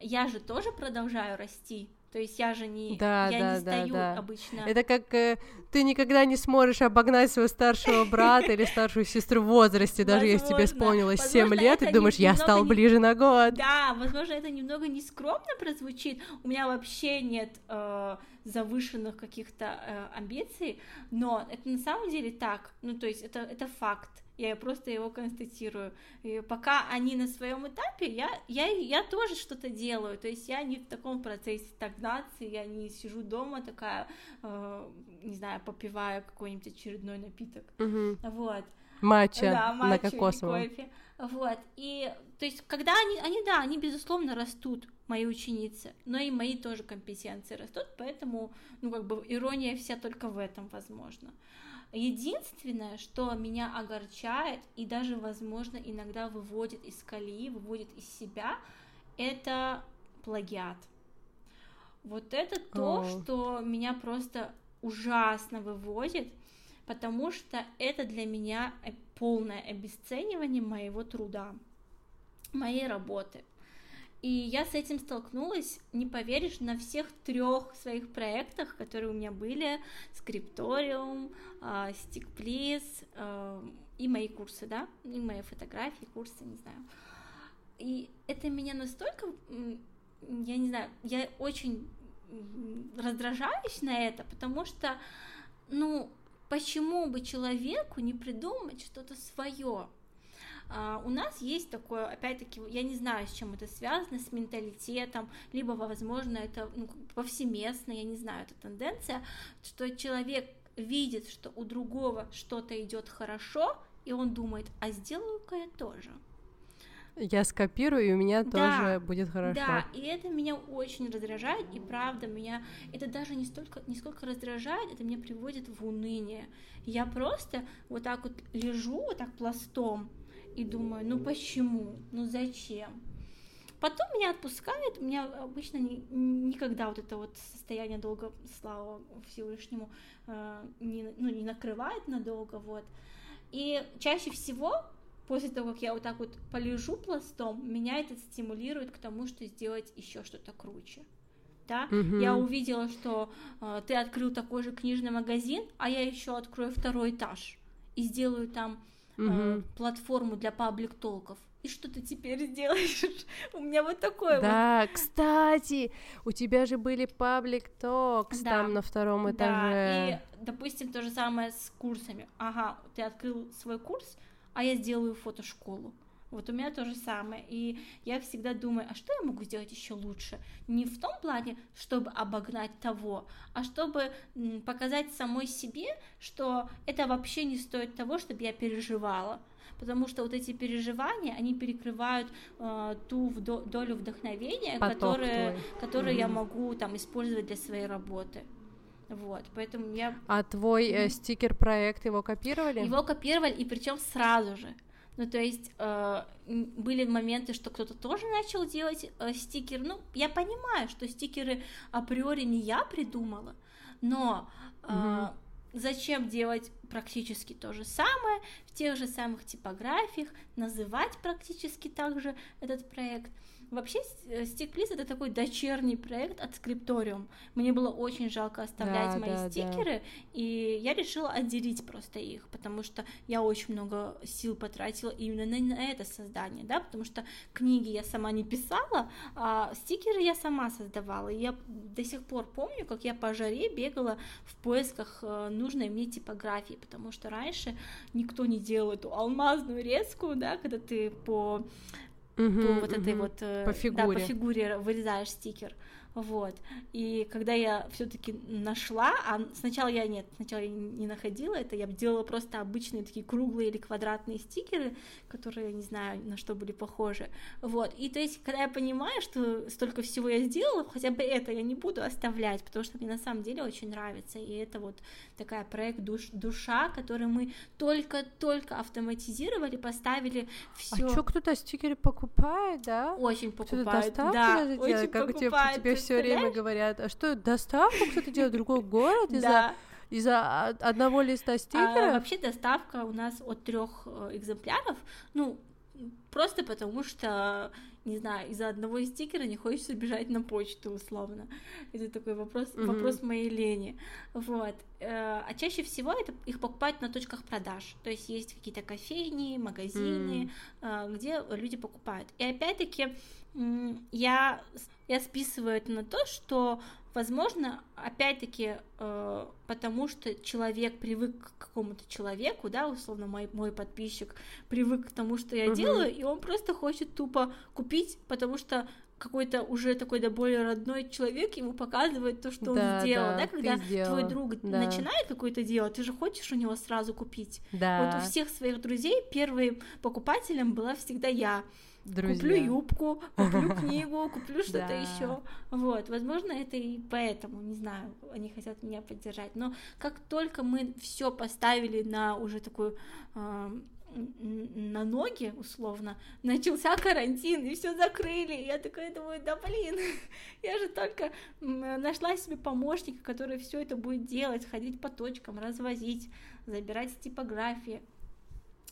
я же тоже продолжаю расти, то есть я же не, да, я да, не стою да, да. обычно. Это как э, ты никогда не сможешь обогнать своего старшего брата или старшую сестру в возрасте, даже если тебе исполнилось 7 лет, и думаешь, я стал ближе на год. Да, возможно, это немного нескромно прозвучит. У меня вообще нет э, завышенных каких-то э, амбиций, но это на самом деле так. Ну, то есть это, это факт я просто его констатирую. И пока они на своем этапе, я, я, я тоже что-то делаю, то есть я не в таком процессе стагнации, я не сижу дома такая, э, не знаю, попивая какой-нибудь очередной напиток, угу. вот. Матча, да, матча на кокосовом. Кофе. Вот, и, то есть, когда они, они, да, они, безусловно, растут, мои ученицы, но и мои тоже компетенции растут, поэтому, ну, как бы, ирония вся только в этом, возможно. Единственное, что меня огорчает и даже, возможно, иногда выводит из колеи, выводит из себя, это плагиат. Вот это то, oh. что меня просто ужасно выводит, потому что это для меня полное обесценивание моего труда, моей работы. И я с этим столкнулась, не поверишь, на всех трех своих проектах, которые у меня были, Скрипториум, Стикплиз и мои курсы, да, и мои фотографии, курсы, не знаю. И это меня настолько, я не знаю, я очень раздражаюсь на это, потому что, ну, почему бы человеку не придумать что-то свое? Uh, у нас есть такое, опять-таки, я не знаю, с чем это связано, с менталитетом, либо, возможно, это ну, повсеместно, я не знаю, это тенденция, что человек видит, что у другого что-то идет хорошо, и он думает, а сделаю-ка я тоже. Я скопирую, и у меня да, тоже будет хорошо. Да, и это меня очень раздражает, и правда, меня это даже не столько, не сколько раздражает, это меня приводит в уныние. Я просто вот так вот лежу, вот так пластом, и думаю, ну почему, ну зачем? Потом меня отпускает, у меня обычно ни, никогда вот это вот состояние долго, слава Всевышнему, э, не, ну, не накрывает надолго, вот. И чаще всего после того, как я вот так вот полежу пластом, меня это стимулирует к тому, что сделать еще что-то круче. да, Мгм. я увидела, что э, ты открыл такой же книжный магазин, а я еще открою второй этаж и сделаю там э, Мгм. платформу для паблик-толков. И что ты теперь сделаешь? У меня вот такое вот. Да, кстати, у тебя же были паблик токс Да. там на втором Да, этаже. и, допустим, то же самое с курсами. Ага, ты открыл свой курс, а я сделаю фотошколу. Вот у меня то же самое. И я всегда думаю, а что я могу сделать еще лучше? Не в том плане, чтобы обогнать того, а чтобы показать самой себе, что это вообще не стоит того, чтобы я переживала. Потому что вот эти переживания, они перекрывают э, ту вдо- долю вдохновения, Поток которая, твой. которую я могу там использовать для своей работы. Вот, поэтому я А твой э, стикер-проект его копировали? его копировали, и причем сразу же. Ну, то есть э, были моменты, что кто-то тоже начал делать э, стикер. Ну, я понимаю, что стикеры априори не я придумала, но э, Мгм. зачем делать практически то же самое в тех же самых типографиях, называть практически так же этот проект. Вообще, Стиклиз это такой дочерний проект от Скрипториум. Мне было очень жалко оставлять Да, мои да, да. стикеры, и я решила отделить просто их, потому что я очень много сил потратила именно на, на это создание, да, потому что книги я сама не писала, а стикеры я сама создавала. И я до сих пор помню, как я по жаре бегала в поисках э, нужной мне типографии, потому что раньше никто не делал эту алмазную резку, да, когда ты по Мгм, по вот этой мгм. вот По да, фигуре. по фигуре вырезаешь стикер. Вот. И когда я все-таки нашла, а сначала я нет, сначала я не находила это, я делала просто обычные такие круглые или квадратные стикеры, которые, не знаю, на что были похожи. Вот. И то есть, когда я понимаю, что столько всего я сделала, хотя бы это я не буду оставлять, потому что мне на самом деле очень нравится. И это вот такая проект душ, душа, который мы только-только автоматизировали, поставили все. А чё, кто-то стикеры покупает, да? Очень доставку да, очень делает? Как тебе, тебе все время говорят, а что, доставку кто-то делает в другой город из-за из-за од- одного листа А, стикера? вообще доставка у нас от трех экземпляров, ну, просто потому что, не знаю, из-за одного стикера не хочется бежать на почту, условно. Это такой вопрос, Мгм. вопрос моей лени. Вот. Э, А чаще всего это их покупают на точках продаж. То есть есть какие-то кофейни, магазины, э, где люди покупают. И опять-таки я, я списываю это на то, что Возможно, опять-таки, э, потому что человек привык к какому-то человеку, да, условно, мой, мой подписчик привык к тому, что я Мгм. делаю, и он просто хочет тупо купить, потому что какой-то уже такой да более родной человек ему показывает то, что Да, он сделал, да, да, когда сделала, твой друг да. начинает какое-то дело, ты же хочешь у него сразу купить. Да, Вот у всех своих друзей первым покупателем была всегда я. Друзья. Куплю юбку, куплю книгу, куплю что-то еще. Вот, возможно, это и поэтому, не знаю, они хотят меня поддержать. Но как только мы все поставили на уже такую н- на ноги, условно, начался карантин, и все закрыли. Я такая думаю, да блин, я же только нашла себе помощника, который все это будет делать, ходить по точкам, развозить, забирать с типографии.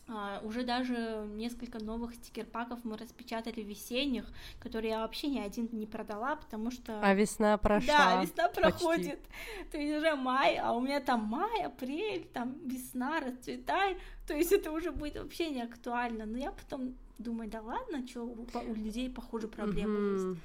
А, уже даже несколько новых стикер-паков мы распечатали весенних, которые я вообще ни один не продала, потому что... А весна прошла. Да, весна почти. проходит. То есть уже май, а у меня там май, апрель, там весна, расцветай. То есть это уже будет вообще не актуально. Но я потом думаю, да ладно, что у, у людей, похоже, проблемы есть. Мгм.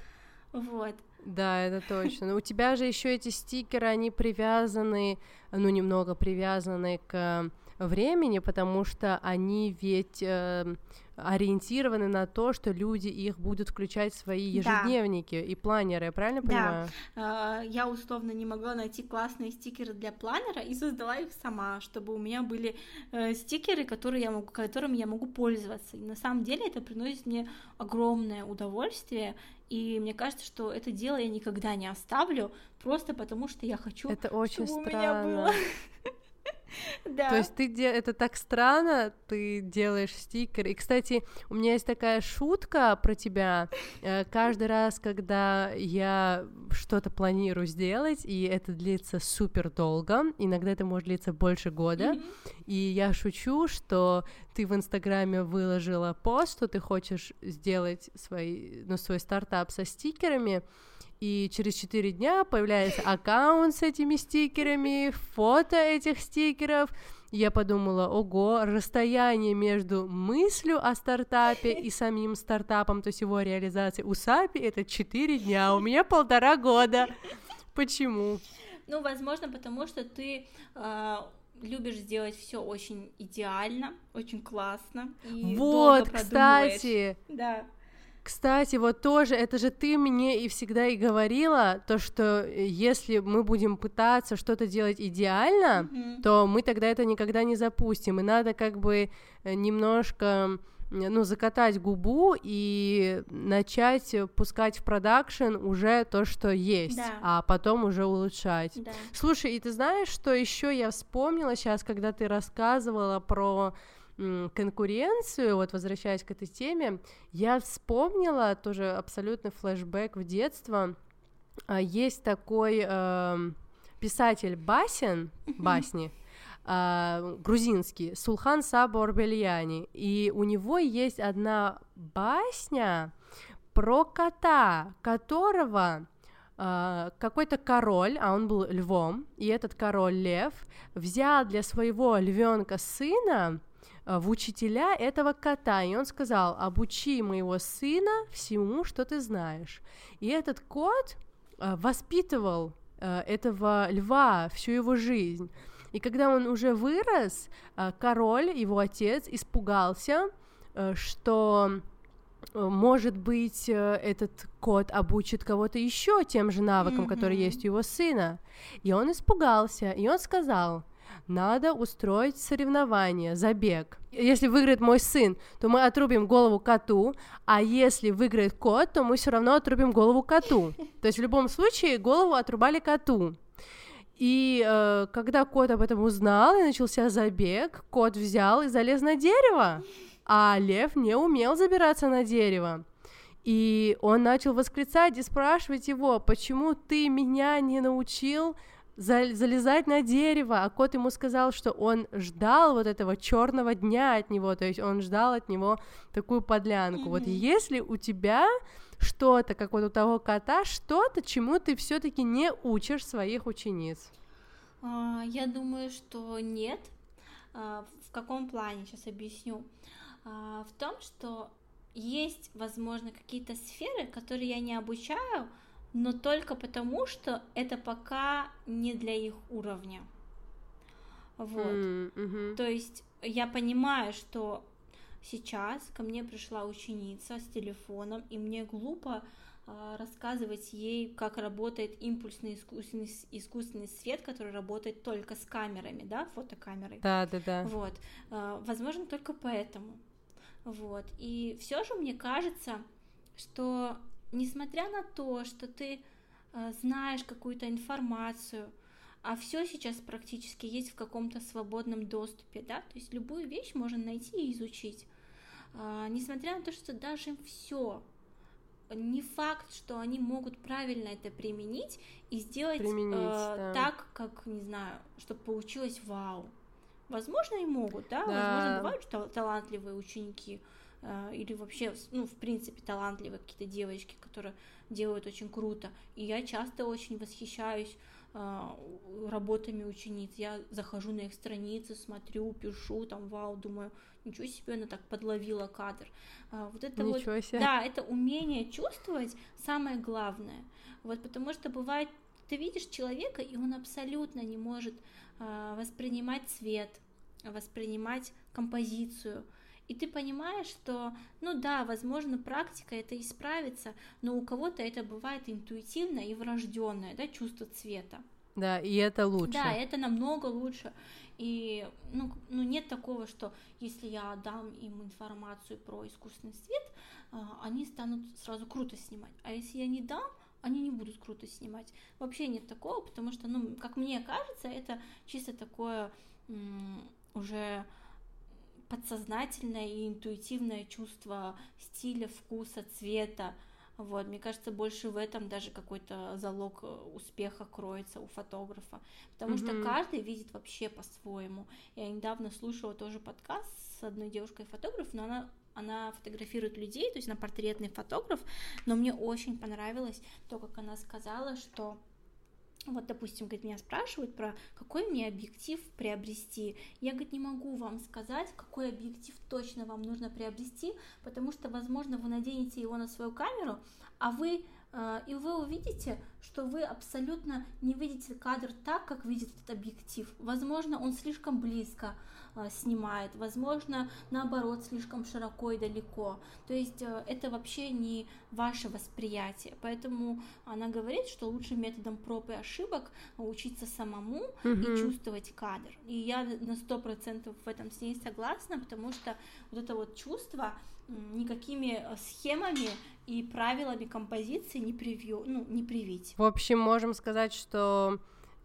Вот. Да, это точно. Но у тебя же еще эти стикеры, они привязаны, ну, немного привязаны к времени, потому что они ведь э, ориентированы на то, что люди их будут включать в свои Да. ежедневники и планеры, я правильно Да. понимаю? А, Я условно не могла найти классные стикеры для планера и создала их сама, чтобы у меня были э, стикеры, которые я могу, которыми я могу пользоваться. И на самом деле это приносит мне огромное удовольствие, и мне кажется, что это дело я никогда не оставлю, просто потому что я хочу, Это очень чтобы у меня странно. было. Да. То есть ты де... это так странно, ты делаешь стикер. И, кстати, у меня есть такая шутка про тебя. Э, Каждый раз, когда я что-то планирую сделать, и это длится супер долго, иногда это может длиться больше года, и я шучу, что ты в Инстаграме выложила пост, что ты хочешь сделать свой, ну, свой стартап со стикерами, и через 4 дня появляется аккаунт с этими стикерами, фото этих стикеров, я подумала, ого, расстояние между мыслью о стартапе и самим стартапом, то есть его реализацией у Сапи это 4 дня, у меня полтора года. Почему? Ну, возможно, потому что ты э, любишь сделать все очень идеально, очень классно. И вот, кстати. Да. Кстати, вот тоже, это же ты мне и всегда и говорила, то, что э, если мы будем пытаться что-то делать идеально, mm-hmm. то мы тогда это никогда не запустим, и надо как бы э, немножко ну, закатать губу и начать пускать в продакшн уже то, что есть, да. а потом уже улучшать. Да. Слушай, и ты знаешь, что еще я вспомнила сейчас, когда ты рассказывала про конкуренцию, вот возвращаясь к этой теме, я вспомнила тоже абсолютно флешбэк в детство. А, есть такой э, писатель Басин, басни, э, грузинский, Сулхан Саба Орбельяни, и у него есть одна басня про кота, которого Uh, какой-то король, а он был львом, и этот король лев взял для своего львенка сына в учителя этого кота, и он сказал, обучи моего сына всему, что ты знаешь. И этот кот э, воспитывал э, этого льва всю его жизнь. И когда он уже вырос, король, его отец, испугался, что может быть, этот кот обучит кого-то еще тем же навыкам, mm-hmm. которые есть у его сына. И он испугался, и он сказал, надо устроить соревнование, забег. Если выиграет мой сын, то мы отрубим голову коту, а если выиграет кот, то мы все равно отрубим голову коту. То есть в любом случае голову отрубали коту. И э, когда кот об этом узнал и начался забег, кот взял и залез на дерево, а лев не умел забираться на дерево. И он начал восклицать и спрашивать его, почему ты меня не научил залезать на дерево, а кот ему сказал, что он ждал вот этого черного дня от него, то есть он ждал от него такую подлянку. Mm-hmm. Вот если у тебя что-то, как вот у того кота, что-то, чему ты все-таки не учишь своих учениц? Uh, я думаю, что нет. Uh, в каком плане? Сейчас объясню. Uh, в том, что есть, возможно, какие-то сферы, которые я не обучаю, но только потому, что это пока не для их уровня. Вот. Mm-hmm. То есть я понимаю, что сейчас ко мне пришла ученица с телефоном, и мне глупо э, рассказывать ей, как работает импульсный искусственный, искусственный свет, который работает только с камерами, да, фотокамерой. Да, да, да. Вот. Э, возможно, только поэтому. Вот. И все же мне кажется, что несмотря на то, что ты э, знаешь какую-то информацию, а все сейчас практически есть в каком-то свободном доступе, да, то есть любую вещь можно найти и изучить. Э, несмотря на то, что даже все не факт, что они могут правильно это применить и сделать применить, э, да. так, как, не знаю, чтобы получилось вау. Возможно, и могут, да, да. возможно, бывают талантливые ученики, или вообще, ну, в принципе, талантливые какие-то девочки, которые делают очень круто. И я часто очень восхищаюсь э, работами учениц. Я захожу на их страницы, смотрю, пишу, там, вау, думаю, ничего себе, она так подловила кадр. Э, вот это ничего вот, себе. да, это умение чувствовать самое главное. Вот потому что бывает, ты видишь человека, и он абсолютно не может воспринимать цвет, воспринимать композицию, и ты понимаешь, что, ну да, возможно, практика это исправится, но у кого-то это бывает интуитивно и врожденное, да, чувство цвета. Да, и это лучше. Да, это намного лучше. И ну, ну нет такого, что если я дам им информацию про искусственный свет, а, они станут сразу круто снимать. А если я не дам, они не будут круто снимать. Вообще нет такого, потому что, ну, как мне кажется, это чисто такое уже подсознательное и интуитивное чувство стиля, вкуса, цвета. Вот, мне кажется, больше в этом даже какой-то залог э, успеха кроется у фотографа, потому mm-hmm. что каждый видит вообще по-своему. Я недавно слушала тоже подкаст с одной девушкой-фотограф, но она она фотографирует людей, то есть она портретный фотограф, но мне очень понравилось то, как она сказала, что вот, допустим, говорит, меня спрашивают про какой мне объектив приобрести. Я, говорит, не могу вам сказать, какой объектив точно вам нужно приобрести, потому что, возможно, вы наденете его на свою камеру, а вы э, и вы увидите, что вы абсолютно не видите кадр так, как видит этот объектив. Возможно, он слишком близко, снимает, возможно, наоборот, слишком широко и далеко. То есть э, это вообще не ваше восприятие. Поэтому она говорит, что лучше методом проб и ошибок учиться самому mm-hmm. и чувствовать кадр. И я на сто процентов в этом с ней согласна, потому что вот это вот чувство никакими э, схемами и правилами композиции не, привью, ну, не привить. В общем, можем сказать, что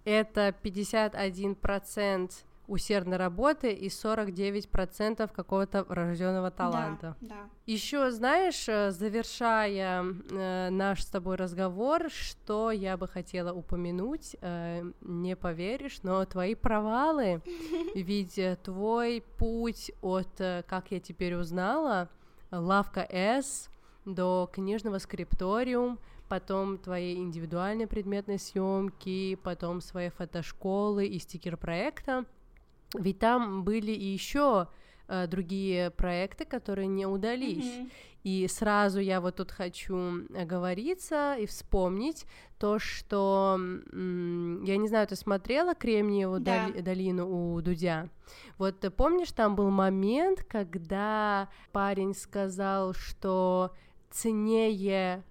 это 51% усердной работы и 49% какого-то врожденного таланта. Да, да. Еще, знаешь, э, завершая э, наш с тобой разговор, что я бы хотела упомянуть, э, не поверишь, но твои провалы, ведь э, твой путь от, э, как я теперь узнала, лавка S до книжного скрипториум, потом твои индивидуальные предметные съемки, потом свои фотошколы и стикер проекта. Ведь там были и еще э, другие проекты, которые не удались. Mm-hmm. И сразу я вот тут хочу оговориться и вспомнить то, что я не знаю, ты смотрела Кремниеву да. долину у Дудя? Вот ты помнишь, там был момент, когда парень сказал, что ценнее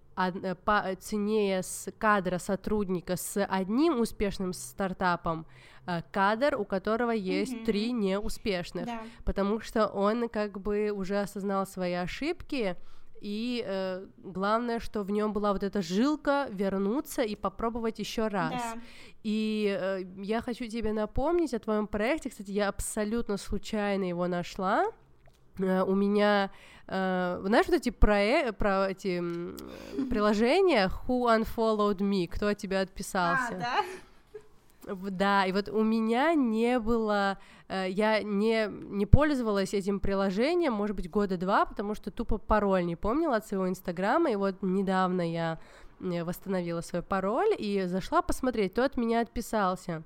по ценнее с кадра сотрудника с одним успешным стартапом Э, кадр, у которого есть mm-hmm. три неуспешных, да. потому что он как бы уже осознал свои ошибки. И э, главное, что в нем была вот эта жилка вернуться и попробовать еще раз. Да. И э, я хочу тебе напомнить о твоем проекте. Кстати, я абсолютно случайно его нашла. Uh, у меня, uh, знаешь, вот эти про, про эти приложения Who Unfollowed Me, кто от тебя отписался? А, да? Да, и вот у меня не было, э, я не, не пользовалась этим приложением, может быть, года два, потому что тупо пароль не помнила от своего инстаграма, и вот недавно я э, восстановила свой пароль и зашла посмотреть, кто от меня отписался.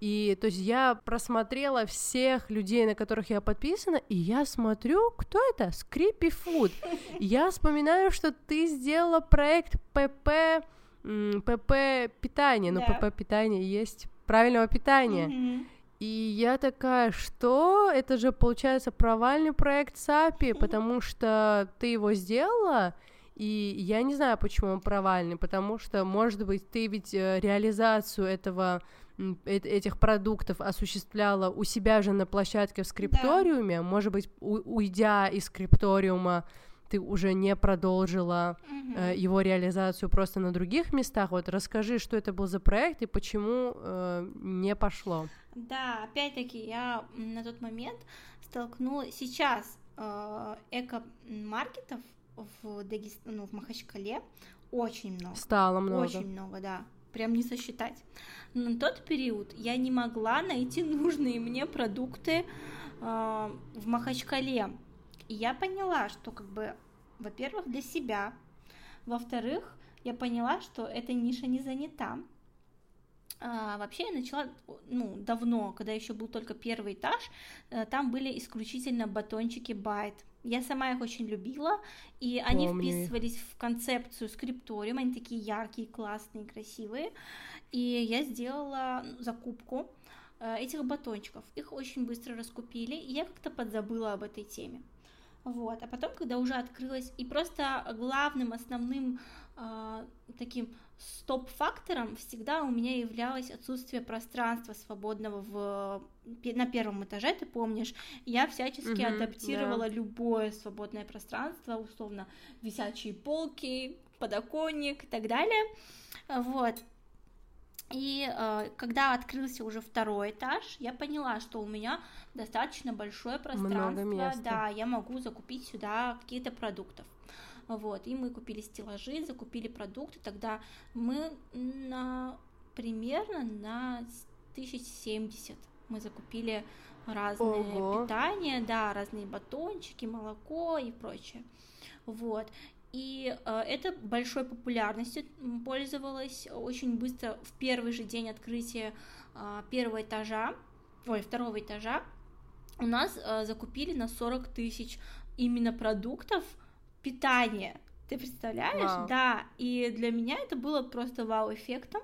И то есть я просмотрела всех людей, на которых я подписана, и я смотрю, кто это? Скрипи Food. Я вспоминаю, что ты сделала проект ПП ПП питание, но ПП питание есть правильного питания. Mm-hmm. И я такая, что? Это же, получается, провальный проект САПИ, потому что ты его сделала, и я не знаю, почему он провальный, потому что, может быть, ты ведь э, реализацию этого этих продуктов осуществляла у себя же на площадке в скрипториуме, да. может быть, у- уйдя из скрипториума, ты уже не продолжила mm-hmm. э, его реализацию просто на других местах. Вот расскажи, что это был за проект и почему э, не пошло. Да, опять-таки я на тот момент столкнулась. Сейчас э, эко-маркетов в Дагест... ну, в Махачкале очень много. Стало много. Очень много, да. Прям не сосчитать. Но на тот период я не могла найти нужные мне продукты э, в Махачкале. И я поняла, что как бы, во-первых, для себя, во-вторых, я поняла, что эта ниша не занята. А, вообще я начала, ну, давно, когда еще был только первый этаж, э, там были исключительно батончики Байт. Я сама их очень любила, и Помни. они вписывались в концепцию скрипториум, они такие яркие, классные, красивые. И я сделала закупку э, этих батончиков. Их очень быстро раскупили, и я как-то подзабыла об этой теме. Вот. А потом, когда уже открылась, и просто главным, основным э, таким стоп-фактором всегда у меня являлось отсутствие пространства свободного в, на первом этаже, ты помнишь, я всячески mm-hmm, адаптировала да. любое свободное пространство, условно, висячие полки, подоконник и так далее, вот, и э, когда открылся уже второй этаж, я поняла, что у меня достаточно большое пространство, да, я могу закупить сюда какие-то продуктов. Вот, и мы купили стеллажи, закупили продукты, тогда мы на примерно на 1070 мы закупили разные Ого. питания, да, разные батончики, молоко и прочее. Вот. И э, это большой популярностью пользовалось очень быстро в первый же день открытия э, первого этажа, ой, второго этажа. У нас э, закупили на 40 тысяч именно продуктов питания. Ты представляешь? Вау. Да. И для меня это было просто вау-эффектом.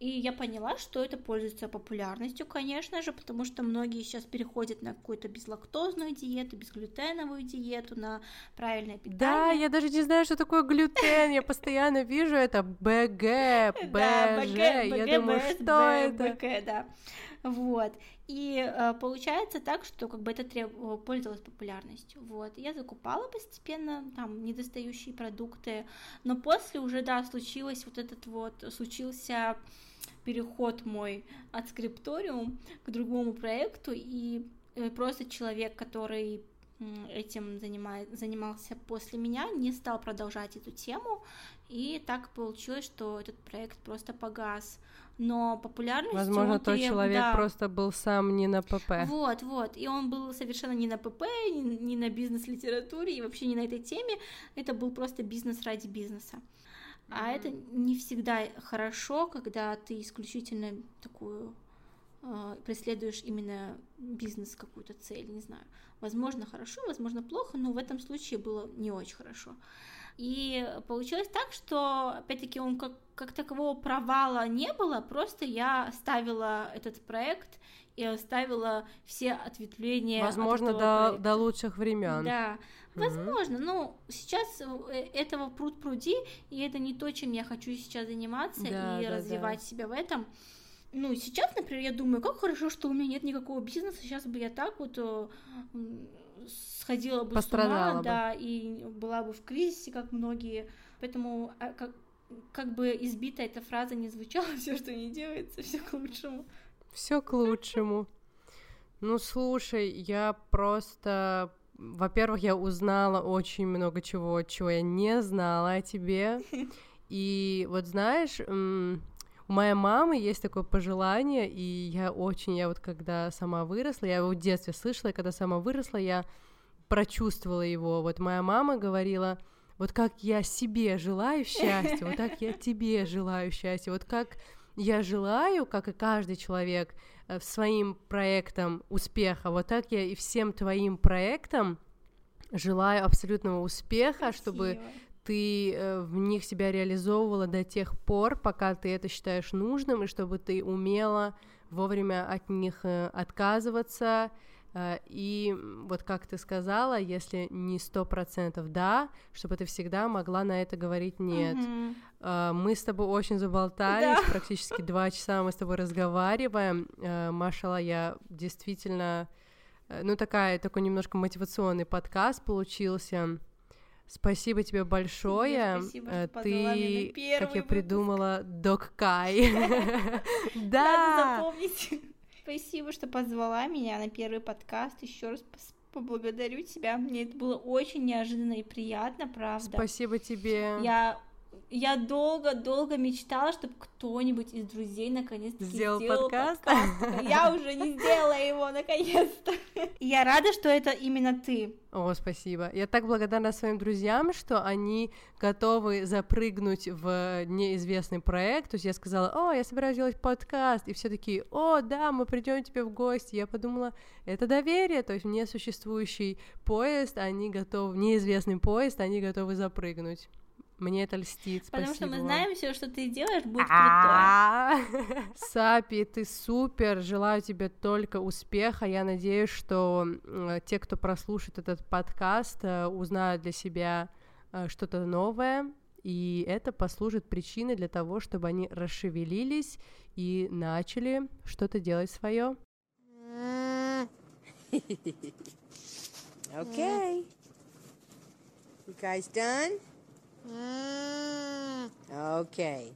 И я поняла, что это пользуется популярностью, конечно же, потому что многие сейчас переходят на какую-то безлактозную диету, безглютеновую диету, на правильное питание. Да, я даже не знаю, что такое глютен. Я постоянно вижу это БГ, БЖ. БГ, Я думаю, что это? БГ, да. Вот. И э, получается так, что как бы это треб... э, пользовалось популярностью. Вот. Я закупала постепенно там недостающие продукты, но после уже, да, случилось вот этот вот, случился переход мой от скрипториум к другому проекту, и э, просто человек, который этим занимает, занимался после меня, не стал продолжать эту тему, и так получилось, что этот проект просто погас. Но популярность Возможно, он тот человек да. просто был сам не на ПП. Вот, вот. И он был совершенно не на ПП, не на бизнес-литературе и вообще не на этой теме. Это был просто бизнес ради бизнеса. А это не всегда хорошо, когда ты исключительно такую э, преследуешь именно бизнес какую-то цель, не знаю. Возможно, хорошо, возможно, плохо, но в этом случае было не очень хорошо. И получилось так, что, опять-таки, он как, как такового провала не было, просто я оставила этот проект и оставила все ответвления. от Возможно, этого до, проекта. до лучших времен. Да, Возможно, но сейчас э, этого пруд пруди, и это не то, чем я хочу сейчас заниматься Да, и да, да. развивать себя в этом. Ну, сейчас, например, я думаю, как хорошо, что у меня нет никакого бизнеса, сейчас бы я так вот э, сходила бы с Пострадала ума, бы. да, и была бы в кризисе, как многие. Поэтому а, как, как бы избита эта фраза не звучала, все, что не делается, все к лучшему. Все к лучшему. Ну, слушай, я просто... Во-первых, я узнала очень много чего, чего я не знала о тебе. И вот знаешь, у моей мамы есть такое пожелание, и я очень, я вот когда сама выросла, я его в детстве слышала, и когда сама выросла, я прочувствовала его. Вот моя мама говорила, вот как я себе желаю счастья, вот так я тебе желаю счастья, вот как я желаю, как и каждый человек, своим проектам успеха, вот так я и всем твоим проектам желаю абсолютного успеха, чтобы Спасибо. ты э, в них себя реализовывала до тех пор, пока ты это считаешь нужным, и чтобы ты умела вовремя от них э, отказываться. Э, И вот как ты сказала, если не сто процентов да, чтобы ты всегда могла на это говорить нет. Э, Мы с тобой очень заболтались, практически два часа мы с тобой разговариваем. Э, Машала, я действительно, ну такая, такой немножко мотивационный подкаст получился. Спасибо тебе большое. спасибо, Э, что Ты, как я выпуск. придумала, Док Кай. Надо Да. запомнить. Спасибо, что позвала меня на первый подкаст. Еще раз поблагодарю тебя. Мне это было очень неожиданно и приятно, правда. Спасибо тебе. Я я долго-долго мечтала, чтобы кто-нибудь из друзей наконец-то Сделал сделал подкаст? подкаст. Я уже не сделала его, наконец-то. Я рада, что это именно ты. О, спасибо. Я так благодарна своим друзьям, что они готовы запрыгнуть в неизвестный проект. То есть я сказала, о, я собираюсь делать подкаст, и все такие, о, да, мы придем тебе в гости. Я подумала, это доверие, то есть несуществующий поезд, они готовы, неизвестный поезд, они готовы запрыгнуть. Мне это льстит, Потому спасибо что мы знаем, все, что ты делаешь, будет круто. Сапи, ты супер, желаю тебе только успеха. Я надеюсь, что э, те, кто прослушает этот подкаст, э, узнают для себя э, что-то новое, и это послужит причиной для того, чтобы они расшевелились и начали что-то делать свое. Okay. You guys done? Mm, okay.